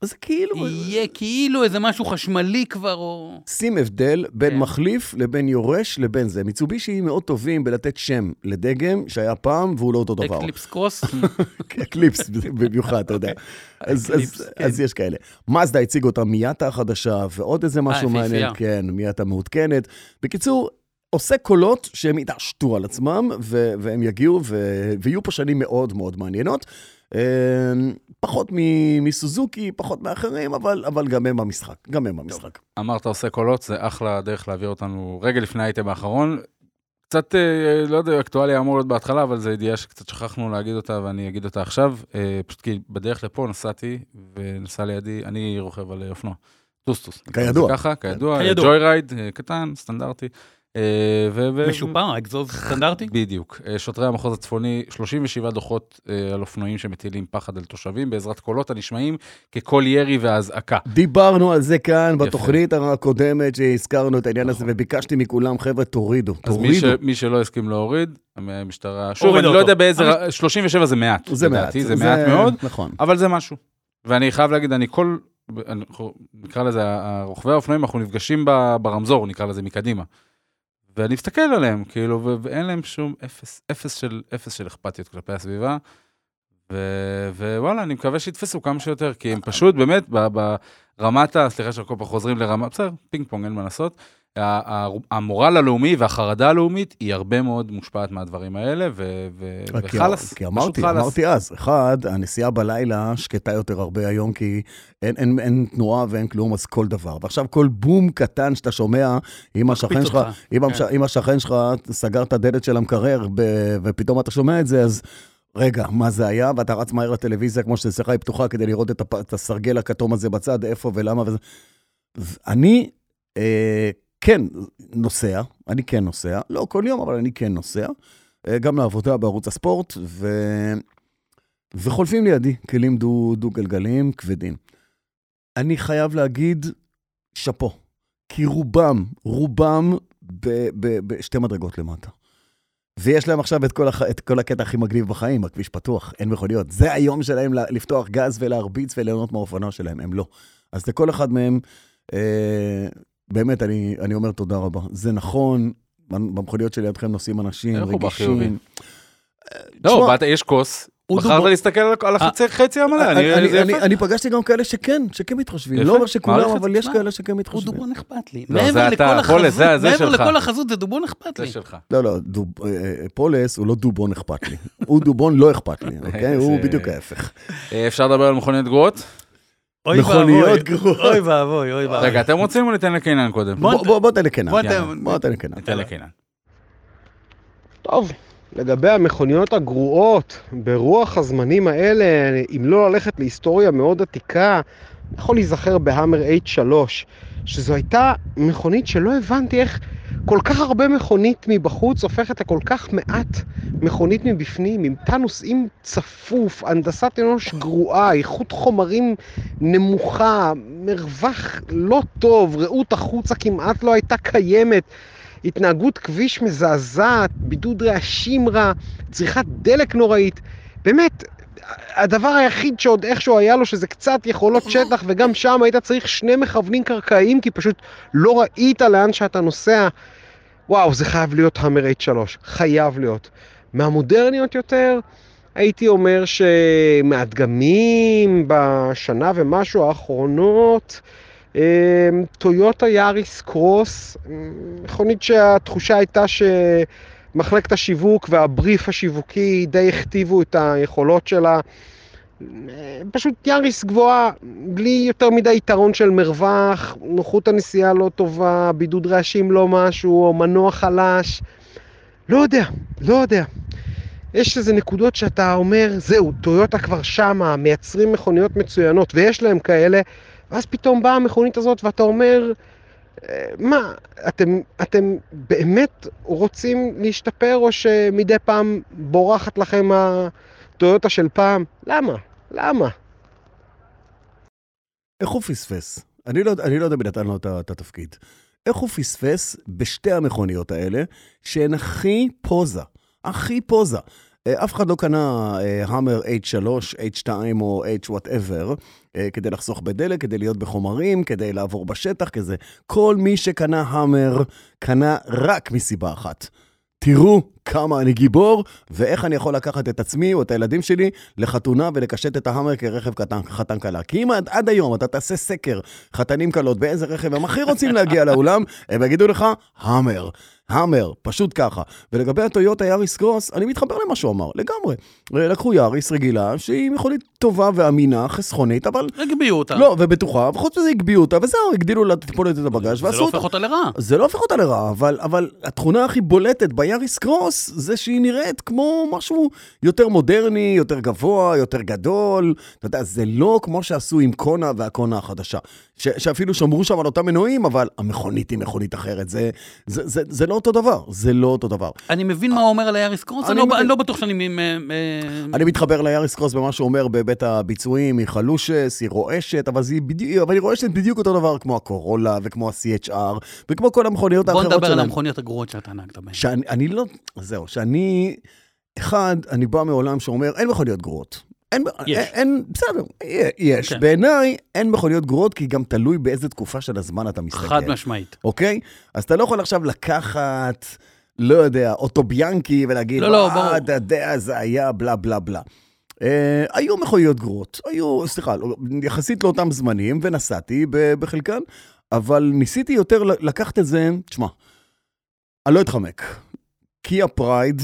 אז זה כאילו...
יהיה כאילו איזה משהו חשמלי כבר, או...
שים הבדל בין
כן.
מחליף לבין יורש לבין זה. מיצובישי מאוד טובים בלתת שם לדגם שהיה פעם והוא לא אותו דבר.
אקליפס קרוס.
אקליפס במיוחד, אתה יודע. אז,
אקליפס,
אז,
כן.
אז יש כאלה. מזדה הציגו אותה מיאטה החדשה, ועוד איזה משהו
יפהפייה.
מעניין, כן, מיאטה מעודכנת. בקיצור, עושה קולות שהם יתעשתו על עצמם, ו- והם יגיעו, ו- ויהיו פה שנים מאוד מאוד מעניינות. אה, פחות מ- מסוזוקי, פחות מאחרים, אבל, אבל גם הם במשחק, גם הם במשחק.
אמרת עושה קולות, זה אחלה דרך להעביר אותנו רגע לפני האייטם האחרון. קצת, אה, לא יודע, אקטואליה אמור להיות בהתחלה, אבל זו ידיעה שקצת שכחנו להגיד אותה ואני אגיד אותה עכשיו. אה, פשוט כי בדרך לפה נסעתי, ונסע לידי, אני רוכב על אופנוע. טוסטוס.
כידוע.
ככה, כידוע,
כידוע.
ג'וי רייד, קטן, סטנדרטי. אה, ו-
משופר, האגזוז סטנדרטי.
בדיוק. אה, שוטרי המחוז הצפוני, 37 דוחות אה, על אופנועים שמטילים פחד על תושבים בעזרת קולות הנשמעים כקול ירי ואזעקה.
דיברנו על זה כאן
יפה.
בתוכנית הקודמת שהזכרנו את העניין הזה,
נכון.
וביקשתי מכולם, חבר'ה, תורידו,
אז מי, ש,
תורידו.
מי שלא הסכים להוריד, המשטרה, שוב, אני לא. יודע באיזה, 37 זה מעט,
זה מעט.
לדעתי, זה מעט מאוד,
נכון.
אבל זה משהו. ואני חייב להגיד, אני כל, נקרא לזה, רוכבי האופנועים, אנחנו נפגשים ב- ברמזור, נקרא לזה, מקדימה. ואני מסתכל עליהם, כאילו, ואין להם שום אפס, אפס של, אפס של אכפתיות כלפי הסביבה. ו- ווואלה, אני מקווה שיתפסו כמה שיותר, כי הם פשוט, באמת, ברמת ה... סליחה שאנחנו כל פעם חוזרים לרמה, בסדר, פינג פונג, אין מה לעשות. המורל הלאומי והחרדה הלאומית היא הרבה מאוד מושפעת מהדברים האלה,
כי-
וחלאס.
כי אמרתי. אמרתי אז, אחד, הנסיעה בלילה שקטה יותר הרבה היום, כי אין, אין, אין תנועה ואין כלום, אז כל דבר. ועכשיו כל בום קטן שאתה שומע, אם השכן שלך. אם,
כן.
אם השכן שלך סגר את הדלת של המקרר, ב, ופתאום אתה שומע את זה, אז רגע, מה זה היה? ואתה רץ מהר לטלוויזיה, כמו שאצלך היא פתוחה, כדי לראות את, הפ, את הסרגל הכתום הזה בצד, איפה ולמה וזה. אני, אה, כן נוסע, אני כן נוסע, לא כל יום, אבל אני כן נוסע. אה, גם לעבודה בערוץ הספורט, ו... וחולפים לידי כלים דו, דו-גלגליים כבדים. אני חייב להגיד, שאפו. כי רובם, רובם בשתי מדרגות למטה. ויש להם עכשיו את כל, הח... את כל הקטע הכי מגניב בחיים, הכביש פתוח, אין מכוניות. זה היום שלהם לפתוח גז ולהרביץ וליהנות מהאופנוע שלהם, הם לא. אז לכל אחד מהם, אה, באמת, אני, אני אומר תודה רבה. זה נכון, במכוניות שלידכם נוסעים אנשים
הוא?
רגישים.
לא,
תשמע,
באת, יש כוס,
הוא
בחרת להסתכל על- החצי חצי המלא,
אני,
אני-
פגשתי גם כאלה שכן, שכן מתחשבים. לא אומר שכולם, אבל. יש? כאלה שכן
הוא
מתחשבים.
דובון אכפת לי.
לא,
מעבר לכל החזות,
זה-
דובון אכפת לי.
לא, לא, דוב, אה, פולס הוא לא דובון אכפת לי. הוא דובון לא אכפת לי, אוקיי? הוא
זה-
בדיוק ההפך.
אה, אפשר לדבר על מכוניות גרועות?
אוי
מכוניות
ואבוי,
גרועות.
אוי ואבוי, אוי ואבוי.
רגע, אתם רוצים או ניתן לקינן קודם?
בוא-
תן לקנן.
בוא
תן לקנן.
ניתן לקינן.
טוב, לגבי המכוניות הגרועות, ברוח הזמנים האלה, אם לא ללכת להיסטוריה מאוד עתיקה, יכול להיזכר בהאמר H3, שזו הייתה מכונית שלא הבנתי איך כל כך הרבה מכונית מבחוץ הופכת לכל כך מעט מכונית מבפנים, עם תא נוסעים צפוף, הנדסת אנוש גרועה, איכות חומרים נמוכה, מרווח לא טוב, ראות החוצה כמעט לא הייתה קיימת. התנהגות כביש מזעזעת, בידוד רעשים רע, צריכת דלק נוראית. באמת, הדבר היחיד שעוד איכשהו היה לו שזה קצת יכולות שטח וגם שם היית צריך שני מכוונים קרקעיים כי פשוט לא ראית לאן שאתה נוסע. וואו, זה חייב להיות המר H3, חייב להיות. מהמודרניות יותר, הייתי אומר שמהדגמים בשנה ומשהו האחרונות, טויוטה יאריס קרוס, מכונית שהתחושה הייתה שמחלקת השיווק והבריף השיווקי די הכתיבו את היכולות שלה. פשוט יאריס גבוהה, בלי יותר מדי יתרון של מרווח, נוחות הנסיעה לא טובה, בידוד רעשים לא משהו, או מנוע חלש. לא יודע, לא יודע. יש איזה נקודות שאתה אומר, זהו, טויוטה כבר שמה, מייצרים מכוניות מצוינות, ויש להם כאלה, ואז פתאום באה המכונית הזאת ואתה אומר, "אה, מה, אתם, אתם באמת רוצים להשתפר, או שמדי פעם בורחת לכם הטויוטה של פעם? למה? למה?
איך הוא פספס? אני לא, אני לא יודע מי נתן לו את את התפקיד. איך הוא פספס בשתי המכוניות האלה, שהן הכי פוזה, הכי פוזה. אה, אף אחד לא קנה המר H3, H2 או H whatever, כדי לחסוך בדלק, כדי להיות בחומרים, כדי לעבור בשטח, כזה. כל מי שקנה המר, קנה רק מסיבה אחת. תראו כמה אני גיבור, ואיך אני יכול לקחת את עצמי או את הילדים שלי לחתונה ולקשט את ההאמר כרכב קטן, חתן קלה. כי אם עד, עד היום אתה תעשה סקר חתנים קלות באיזה רכב הם הכי רוצים להגיע לאולם, הם יגידו לך, המר. המר, פשוט ככה. ולגבי הטויוטה יאריס קרוס, אני מתחבר למה שהוא אמר, לגמרי. לקחו יאריס רגילה, שהיא מכונית טובה ואמינה, חסכונית, אבל...
הגביהו אותה.
לא, ובטוחה, וחוץ מזה הגביהו אותה, וזהו, הגדילו לה טיפולת את הבגאז'
זה
ועשו
לא
אותה.
הופך אותה לרעה.
זה לא הופך אותה לרעה, אבל, אבל התכונה הכי בולטת ביאריס קרוס זה שהיא נראית כמו משהו יותר מודרני, יותר גבוה, יותר גדול. אתה יודע, זה לא כמו שעשו עם קונה והקונה החדשה. ש, שאפילו שמרו שם על אותם מנועים, אבל המכונית היא מכונית אחרת. זה, זה, זה, זה לא אותו דבר, זה לא אותו דבר.
אני מבין מה הוא אומר על היאריס קרוס,
אני
אני לא-. אני לא בטוח שאני...
אני מתחבר ליאריס קרוס במה שהוא אומר בהיבט הביצועים, היא חלושס, היא רועשת, אבל, היא בדיוק, אבל היא רועשת בדיוק אותו דבר כמו הקורולה וכמו ה-CHR וכמו כל המכוניות
בוא
האחרות
נדבר על. המכוניות הגרועות שאתה נהגת בהן.
שאני אני לא, זהו, שאני, אחד, אני בא מעולם שאומר, אין מכוניות גרועות. אין,
יש.
אין, אין בסדר, יש.
כן.
בעיניי, אין מכוניות גרועות, כי גם תלוי באיזה תקופה של הזמן אתה מסתכל.
חד משמעית.
אוקיי? אז אתה לא יכול עכשיו לקחת, לא יודע, אוטוביאנקי ולהגיד,
לא, לא,
"אה,
ברור."
אתה יודע, זה היה בלה בלה בלה. אה, היו מכוניות גרועות, היו, סליחה, לא, יחסית לאותם זמנים, ונסעתי בחלקן, אבל ניסיתי יותר לקחת את זה, תשמע, אני לא אתחמק. קיה פרייד,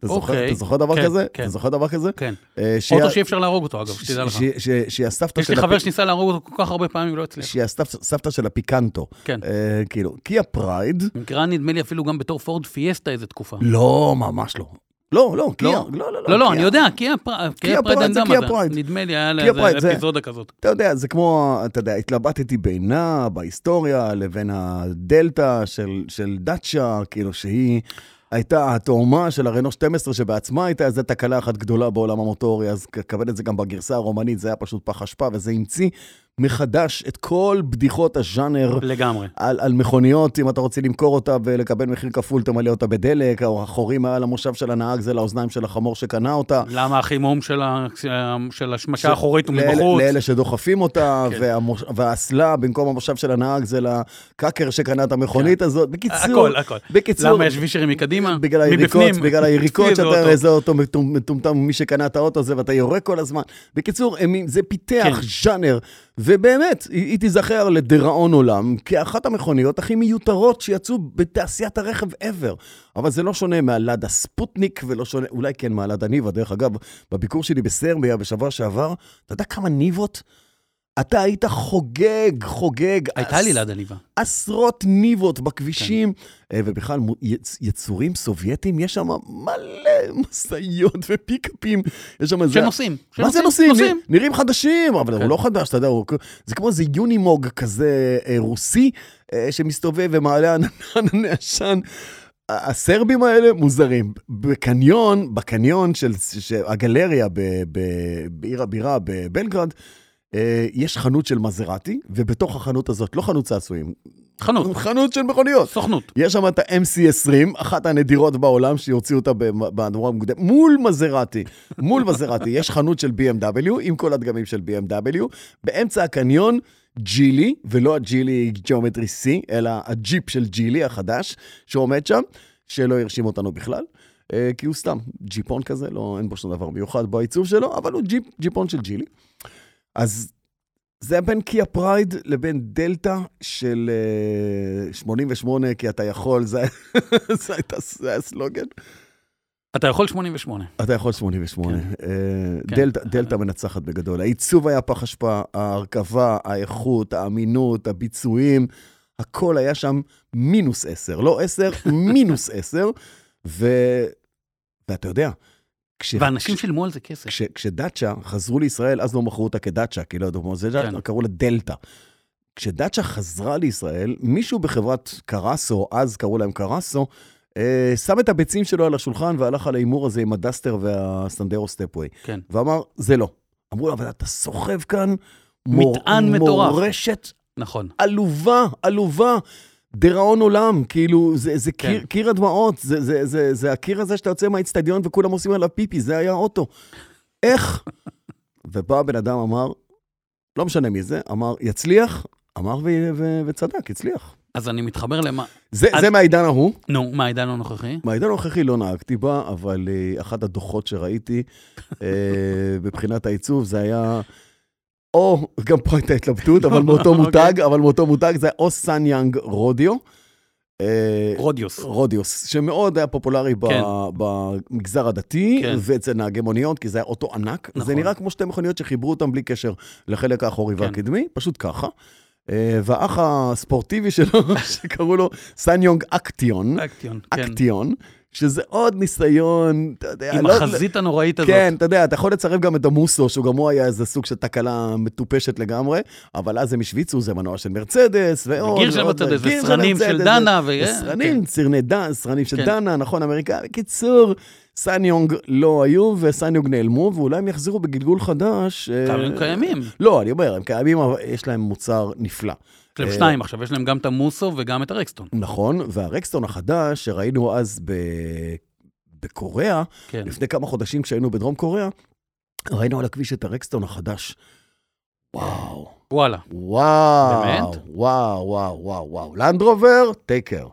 אתה זוכר-
אוקיי.
אתה זוכר דבר
כן,
כזה?
כן.
אתה זוכר דבר כזה?
כן.
אה, שהיא-
אוטו שאי אפשר להרוג אותו, אגב, שתדע לך.
ש- ש- שהיא הסבתא
יש לי
של
חבר
הפ-
שניסה להרוג אותו כל כך הרבה פעמים, לא הצליח.
שהיא הסבתא סבתא של הפיקנטו.
כן.
אה, כאילו, קיה פרייד,
נמכרה נדמה לי אפילו גם בתור פורד פיאסטה איזה תקופה.
לא, ממש לא. לא, לא, קיה,
לא?
לא, לא,
לא, לא. אני יודע, קיה פר- קיה פרייד
קיה פרייד.
נדמה לי, היה לה איזה
זה-
אפיזודה כזאת.
אתה יודע, זה כמו, אתה יודע, התלבטתי בינה, בהיסטוריה, לבין הדלתא של, של דאצ'ה, כאילו שהיא הייתה התאומה של הרנו 12, שבעצמה הייתה איזו תקלה אחת גדולה בעולם המוטורי, אז קבל את זה גם בגרסה הרומנית, זה היה פשוט פח אשפה, וזה המציא מחדש את כל בדיחות הז'אנר.
לגמרי.
על, על מכוניות, אם אתה רוצה למכור אותה ולקבל מחיר כפול, תמלא אותה בדלק, או החורים מעל המושב של הנהג זה לאוזניים של החמור שקנה אותה.
למה החימום של ה- של השמשה
ש-
האחורית הוא מבחוץ?
לאלה שדוחפים אותה,
כן.
והמוש- והאסלה במקום המושב של הנהג זה לקאקר שקנה את המכונית הזאת. בקיצור,
כן. הכל, הכל.
בקיצור,
למה יש וישרים מקדימה?
בגלל היריקות,
מבפנים?
בגלל היריקות
אצלי זה
שאתה
אוטו
מטומ- מטומטם, מי שקנה את האוטו הזה ואתה יורק כל הזמן. בקיצור, הם- זה פיתח
כן.
ז'אנר, ובאמת, היא תיזכר לדיראון עולם כאחת המכוניות הכי מיותרות שיצאו בתעשיית הרכב ever. אבל זה לא שונה מהלאדה ספוטניק, ולא שונה, אולי כן מהלאדה ניבה. דרך אגב, בביקור שלי בסרביה בשבוע שעבר, אתה יודע כמה ניבות? אתה היית חוגג, חוגג.
הייתה לי
עש-
ליד עניבה.
עשרות ניבות בכבישים, אה, ובכלל יצורים סובייטיים, יש שם מלא משאיות ופיקאפים, יש שם איזה...
שנוסעים.
מה זה? נוסעים?
נוסעים.
נראים חדשים, אבל
כן.
הוא לא חדש, אתה יודע, הוא- זה כמו איזה יונימוג כזה אה, רוסי, אה, שמסתובב ומעלה ענן- עשן. הסרבים האלה מוזרים. בקניון, בקניון של של הגלריה ב- ב- בעיר הבירה בבלגרד, יש חנות של מזרטי, ובתוך החנות הזאת, לא חנות צעצועים,
חנות,
חנות של מכוניות.
סוכנות.
יש שם את ה-MC20, אחת הנדירות בעולם שיוציאו אותה במהדורה מוקדמת, מול מזרטי, מול מזרטי. יש חנות של BMW עם כל הדגמים של BMW, באמצע הקניון ג'ילי, ולא הג'ילי ג'אומטרי C, אלא הג'יפ של ג'ילי החדש, שעומד שם, שלא הרשים אותנו בכלל. אה, כי הוא סתם ג'יפון כזה, לא, אין בו שום דבר מיוחד בעיצוב שלו, אבל הוא ג'יפ, ג'יפון של ג'ילי. אז זה בין קיה פרייד לבין דלתא של אה, 88, כי אתה יכול, זה זה הייתה- זה היה סלוגן.
אתה יכול 88.
אתה יכול 88.
כן.
אה,
כן.
דלתא- דלתא מנצחת בגדול. העיצוב היה פח אשפה, ההרכבה, האיכות, האמינות, הביצועים, הכל היה שם מינוס 10. לא 10, מינוס 10. ו... ואתה יודע, כש...
ואנשים
כש-
שילמו על זה כסף.
כש, כשדאצ'ה חזרו לישראל, אז לא מכרו אותה כדאצ'ה, כי לא ידעו מה זה,
כן.
קראו לה דלתא. כשדאצ'ה חזרה לישראל, מישהו בחברת קרסו, אז קראו להם קרסו, אה, שם את הביצים שלו על השולחן והלך על ההימור הזה עם הדסטר והסנדרו סטפווי.
כן.
ואמר, זה לא. אמרו לו, אבל אתה סוחב כאן מור,
מטען מטורף.
מורשת
נכון.
עלובה, עלובה. דיראון עולם, כאילו, זה, זה
כן.
קיר, קיר הדמעות, זה, זה, זה, זה הקיר הזה שאתה יוצא מהאיצטדיון וכולם עושים עליו פיפי, זה היה האוטו. איך? ובא הבן אדם, אמר, לא משנה מי זה, אמר, יצליח, אמר ו, ו, וצדק, הצליח.
אז אני מתחבר למה...
זה,
אז-
זה מהעידן ההוא.
נו, מה, העידן הנוכחי?
מהעידן הנוכחי לא נהגתי בה, אבל אה, אחד הדוחות שראיתי אה, מבחינת העיצוב, זה היה... או, גם פה הייתה התלבטות, אבל מאותו
אוקיי.
מותג, אבל מאותו מותג, זה או סאנגיונג רודיו. אה,
רודיוס.
רודיוס, שמאוד היה פופולרי
כן.
במגזר הדתי,
כן.
ואצל נהגי מוניות, כי זה היה אוטו ענק. זה
נכון.
נראה כמו שתי מכוניות שחיברו אותן בלי קשר לחלק האחורי
כן.
והקדמי, פשוט ככה. אה, והאח הספורטיבי שלו, שקראו לו סאנגיונג אקטיון,
אקטיון, כן.
אקטיון, שזה עוד ניסיון, אתה יודע,
עם
לא-
החזית הנוראית הזאת.
כן, אתה יודע, אתה יכול לצרף גם את המוסו, שהוא גם הוא היה איזה סוג של תקלה מטופשת לגמרי, אבל אז הם השוויצו, זה מנוע של מרצדס, ועוד...
גיר של מרצדס, וסרנים של דנה, ו...
סרנים, סרני דנה, סרנים של
כן.
דנה, נכון, אמריקאי. בקיצור, סאנגיונג לא היו, וסאנגיונג נעלמו, ואולי הם יחזרו בגלגול חדש.
כן.
אה,
אבל הם קיימים.
לא, אני אומר, הם קיימים, אבל יש להם מוצר נפלא.
יש להם
אה,
שניים עכשיו, יש להם גם את המוסו וגם את הרקסטון.
נכון, והרקסטון החדש, שראינו אז ב... בקוריאה,
כן.
לפני כמה חודשים כשהיינו בדרום קוריאה, ראינו על הכביש את הרקסטון החדש. וואו,
וואלה.
וואו,
באמת?
וואו, וואו, וואו, וואו. לנדרובר, take care.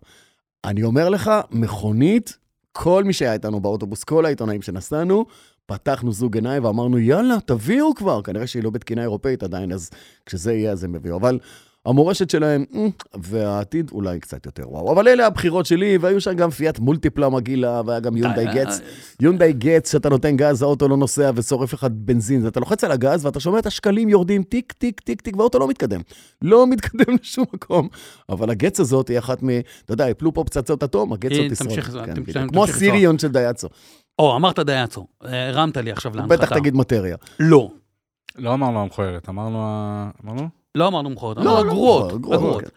אני אומר לך, מכונית, כל מי שהיה איתנו באוטובוס, כל העיתונאים שנסענו, פתחנו זוג עיניים ואמרנו, יאללה, תביאו כבר. כנראה שהיא לא בתקינה אירופאית עדיין, אז כשזה יהיה, אז הם יביאו. אבל המורשת שלהם, אה, והעתיד אולי קצת יותר וואו. אבל אלה הבחירות שלי, והיו שם גם פיאט מולטיפלה מגעילה, והיה גם יונדאי
אה,
גץ. יונדאי גץ, שאתה נותן גז, האוטו לא נוסע ושורף לך בנזין. אתה לוחץ על הגז ואתה שומע את השקלים יורדים טיק, טיק, טיק, טיק, והאוטו לא מתקדם. לא מתקדם לשום מקום. אבל הגץ הזאת היא אחת מ... אתה יודע, יפלו פה פצצות אטום, הגץ הזאת תשרוד.
תמשיך-
כן. כמו הסיריון של דייצו.
או, אמרת דייצו. הרמת לי עכשיו להנחתה.
בטח תגיד מטריה.
לא.
לא אמרנו המכוערת, אמרנו... ה- אמרנו?
לא אמרנו מכורות,
לא,
אמרנו
לא גרועות,
הגרועות.
כן.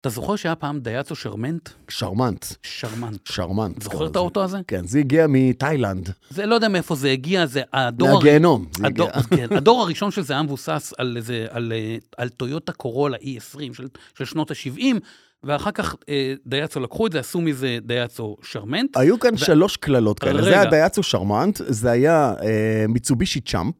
אתה זוכר שהיה פעם דייצו שרמנט?
שרמנט,
שרמנט.
שרמנט.
זוכר את. האוטו הזה?
כן, זה הגיע מתאילנד,
זה לא יודע מאיפה זה הגיע, זה הדור...
מהגיהנום. זה
הדור. כן, הדור הראשון של זה היה מבוסס על, על, אה, על טויוטה קורולה E20 של, של שנות ה-70, ואחר כך אה, דייצו לקחו את זה, עשו מזה דייצו שרמנט.
היו כאן שלוש קללות כאלה.
רגע.
זה היה דייצו שרמנט, זה היה אה, מיצובישי צ'אמפ.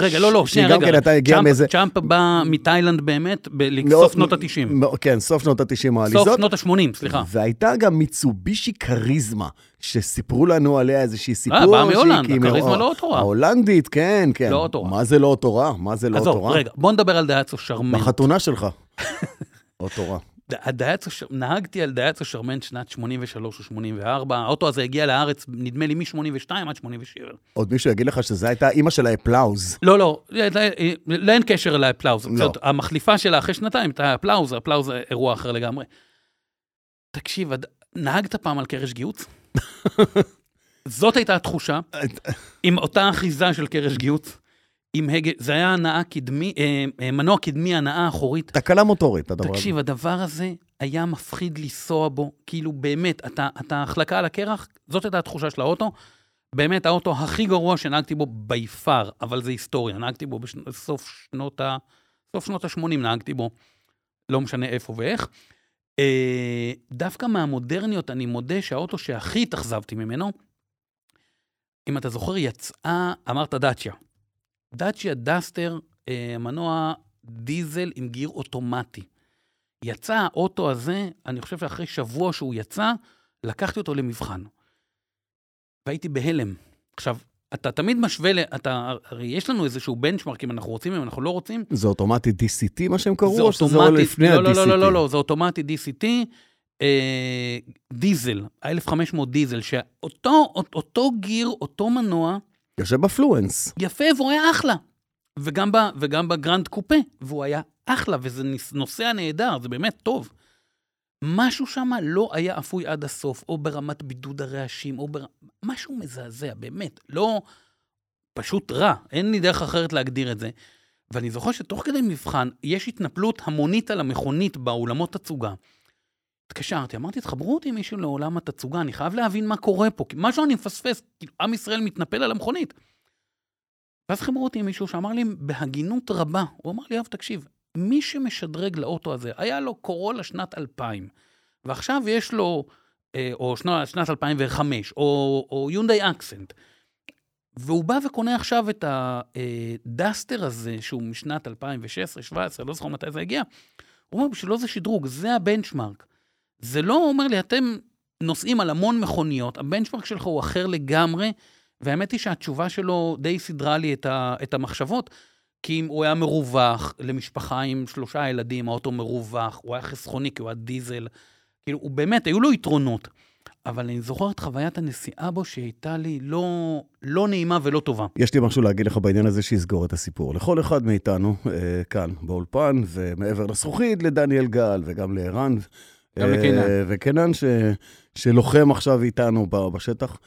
רגע, לא, לא, שנייה, רגע.
כן הגיעה
צ'אמפ-
מאיזה-
צ'אמפ בא מתאילנד באמת, לסוף שנות ה-90.
מאוד- כן, סוף שנות ה-90
סוף
העליזות.
שנות ה-80, סליחה.
והייתה גם מיצובישי כריזמה, שסיפרו לנו עליה איזושהי סיפור.
אה, באה מהולנד,
כאילו-
הכריזמה לא אותו רע.
ההולנדית, כן, כן.
לא אותו רע.
מה זה לא אותו רע? מה זה לא אותו
עזוב? רגע, בוא נדבר על דייהטסו שרמנט.
בחתונה שלך. אוטו רע.
הדייהטסו, נהגתי על דייהטסו שרמנט שנת 83 או 84, האוטו הזה הגיע לארץ, נדמה לי, מ-82 עד 87.
עוד מישהו יגיד לך שזו הייתה אימא של האפלאוז.
לא, לא, לא, לא, לא אין קשר לאפלאוז.
לא.
זאת, המחליפה שלה אחרי שנתיים הייתה האפלאוז, האפלאוז זה אירוע אחר לגמרי. תקשיב, הד- נהגת פעם על קרש גיהוץ? זאת הייתה התחושה, עם אותה אחיזה של קרש גיוץ, עם הגה, זה היה הנאה קדמי, אה, אה, מנוע קדמי, הנאה אחורית.
תקלה מוטורית, הדבר הזה.
תקשיב, הדבר הזה היה מפחיד לנסוע בו, כאילו באמת, אתה, אתה החלקה על הקרח, זאת הייתה התחושה של האוטו. באמת, האוטו הכי גרוע שנהגתי בו בי פאר, אבל זה היסטוריה, נהגתי בו בסוף שנות ה... סוף שנות ה-80 נהגתי בו, לא משנה איפה ואיך. אה, דווקא מהמודרניות, אני מודה שהאוטו שהכי התאכזבתי ממנו, אם אתה זוכר, יצאה, אמרת דאצ'יה. דאצ'יה דסטר, אה, מנוע דיזל עם גיר אוטומטי. יצא האוטו הזה, אני חושב שאחרי שבוע שהוא יצא, לקחתי אותו למבחן. והייתי בהלם. עכשיו, אתה תמיד משווה, אתה, הרי יש לנו איזשהו בנצ'מרק, אם אנחנו רוצים, אם אנחנו לא רוצים.
זה אוטומטי DCT, מה שהם קראו, או שזה
אוטומטי,
לפני
לא,
ה-DCT?
לא, לא, לא, לא, לא, זה אוטומטי DCT, אה, דיזל, ה-1500 דיזל, שאותו אותו גיר, אותו מנוע,
יושב בפלואנס.
יפה, והוא היה אחלה. וגם, ב, וגם בגרנד קופה, והוא היה אחלה, וזה נוסע נהדר, זה באמת טוב. משהו שם לא היה אפוי עד הסוף, או ברמת בידוד הרעשים, או בר... משהו מזעזע, באמת. לא... פשוט רע, אין לי דרך אחרת להגדיר את זה. ואני זוכר שתוך כדי מבחן, יש התנפלות המונית על המכונית באולמות תצוגה. התקשרתי, אמרתי, תחברו אותי עם מישהו לעולם התצוגה, אני חייב להבין מה קורה פה, כי משהו אני מפספס, כאילו, עם ישראל מתנפל על המכונית. ואז חיברו אותי עם מישהו שאמר לי בהגינות רבה, הוא אמר לי, יואב, תקשיב, מי שמשדרג לאוטו הזה, היה לו קורולה שנת 2000, ועכשיו יש לו, אה, או שנת, שנת 2005, או, או יונדאי אקסנט, והוא בא וקונה עכשיו את הדסטר הזה, שהוא משנת 2016-2017, לא זוכר מתי זה הגיע, הוא אומר, בשבילו זה שדרוג, זה הבנצ'מרק. זה לא אומר לי, אתם נוסעים על המון מכוניות, הבנצ'מרק שלך הוא אחר לגמרי, והאמת היא שהתשובה שלו די סידרה לי את, ה, את המחשבות, כי אם הוא היה מרווח למשפחה עם שלושה ילדים, האוטו מרווח, הוא היה חסכוני כי הוא היה דיזל, כאילו, הוא באמת, היו לו יתרונות. אבל אני זוכר את חוויית הנסיעה בו שהייתה לי לא, לא נעימה ולא טובה.
יש לי משהו להגיד לך בעניין הזה שיסגור את הסיפור. לכל אחד מאיתנו, אה, כאן באולפן, ומעבר לזכוכית, לדניאל גל וגם לערן.
גם
אה,
לקינן.
וקינן, ש, שלוחם עכשיו איתנו בשטח.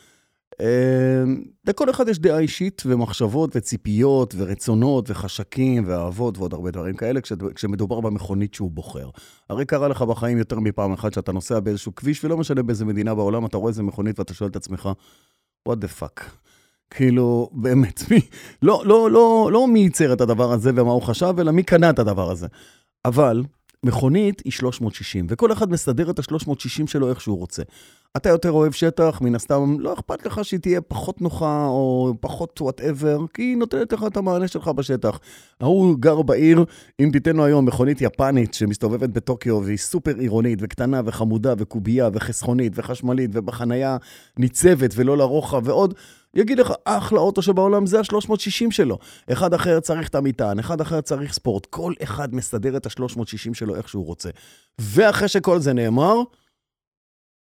אה, לכל אחד יש דעה אישית ומחשבות וציפיות ורצונות וחשקים ואהבות ועוד הרבה דברים כאלה כש, כשמדובר במכונית שהוא בוחר. הרי קרה לך בחיים יותר מפעם אחת שאתה נוסע באיזשהו כביש, ולא משנה באיזה מדינה בעולם, אתה רואה איזה מכונית ואתה שואל את עצמך, what the fuck. כאילו, באמת, מי, לא, לא, לא, לא מי ייצר את הדבר הזה ומה הוא חשב, אלא מי קנה את הדבר הזה. אבל מכונית היא 360, וכל אחד מסדר את ה-360 שלו איך שהוא רוצה. אתה יותר אוהב שטח, מן הסתם לא אכפת לך שהיא תהיה פחות נוחה או פחות whatever, כי היא נותנת לך את המענה שלך בשטח. ההוא גר בעיר, אם תיתן לו היום מכונית יפנית שמסתובבת בטוקיו והיא סופר עירונית וקטנה וחמודה וקובייה וחסכונית וחשמלית ובחנייה ניצבת ולא לרוחב ועוד, יגיד לך, אחלה אוטו שבעולם זה ה-360 שלו. אחד אחר צריך את המטען, אחד אחר צריך ספורט. כל אחד מסדר את ה-360 שלו איך שהוא רוצה. ואחרי שכל זה נאמר,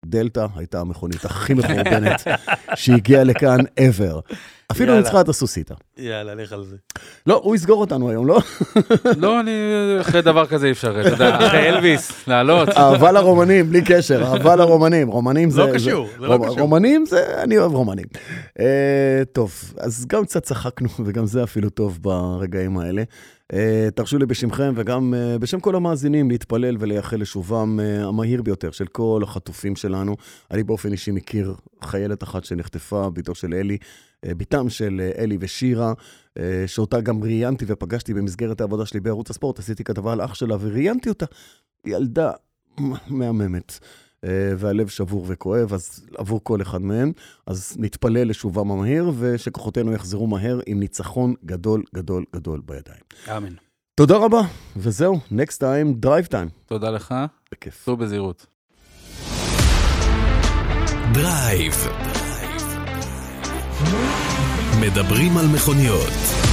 דלתא הייתה המכונית הכי מחורבנת שהגיעה לכאן ever. אפילו. ניצחה את הסוסיתא.
יאללה, לך על זה.
לא, הוא יסגור אותנו היום, לא?
לא, אני, אחרי דבר כזה אי אפשר, אתה יודע, אחרי אלוויס, לעלות.
אהבה לרומנים, בלי קשר, אהבה לרומנים. רומנים זה...
לא קשור, זה לא קשור.
רומנים זה... אני אוהב רומנים. אה, טוב, אז גם קצת צחקנו, וגם זה אפילו טוב ברגעים האלה. אה, תרשו לי בשמכם וגם אה, בשם כל המאזינים להתפלל ולייחל לשובם המהיר ביותר של כל החטופים שלנו. אני באופן אישי מכיר חיילת אחת שנחטפה, בתו של אלי, בתם של אה, אלי ושירה, אה, שאותה גם ראיינתי ופגשתי במסגרת העבודה שלי בערוץ הספורט, עשיתי כתבה על אח שלה וראיינתי אותה. ילדה מהממת. אה, והלב שבור וכואב, אז עבור כל אחד מהם, אז נתפלל לשובם המהיר, ושכוחותינו יחזרו מהר עם ניצחון גדול גדול גדול בידיים.
אמן.
תודה רבה, וזהו, next time, drive time.
תודה לך,
בכיף.
סעו בזהירות.
דרייב. מדברים על מכוניות.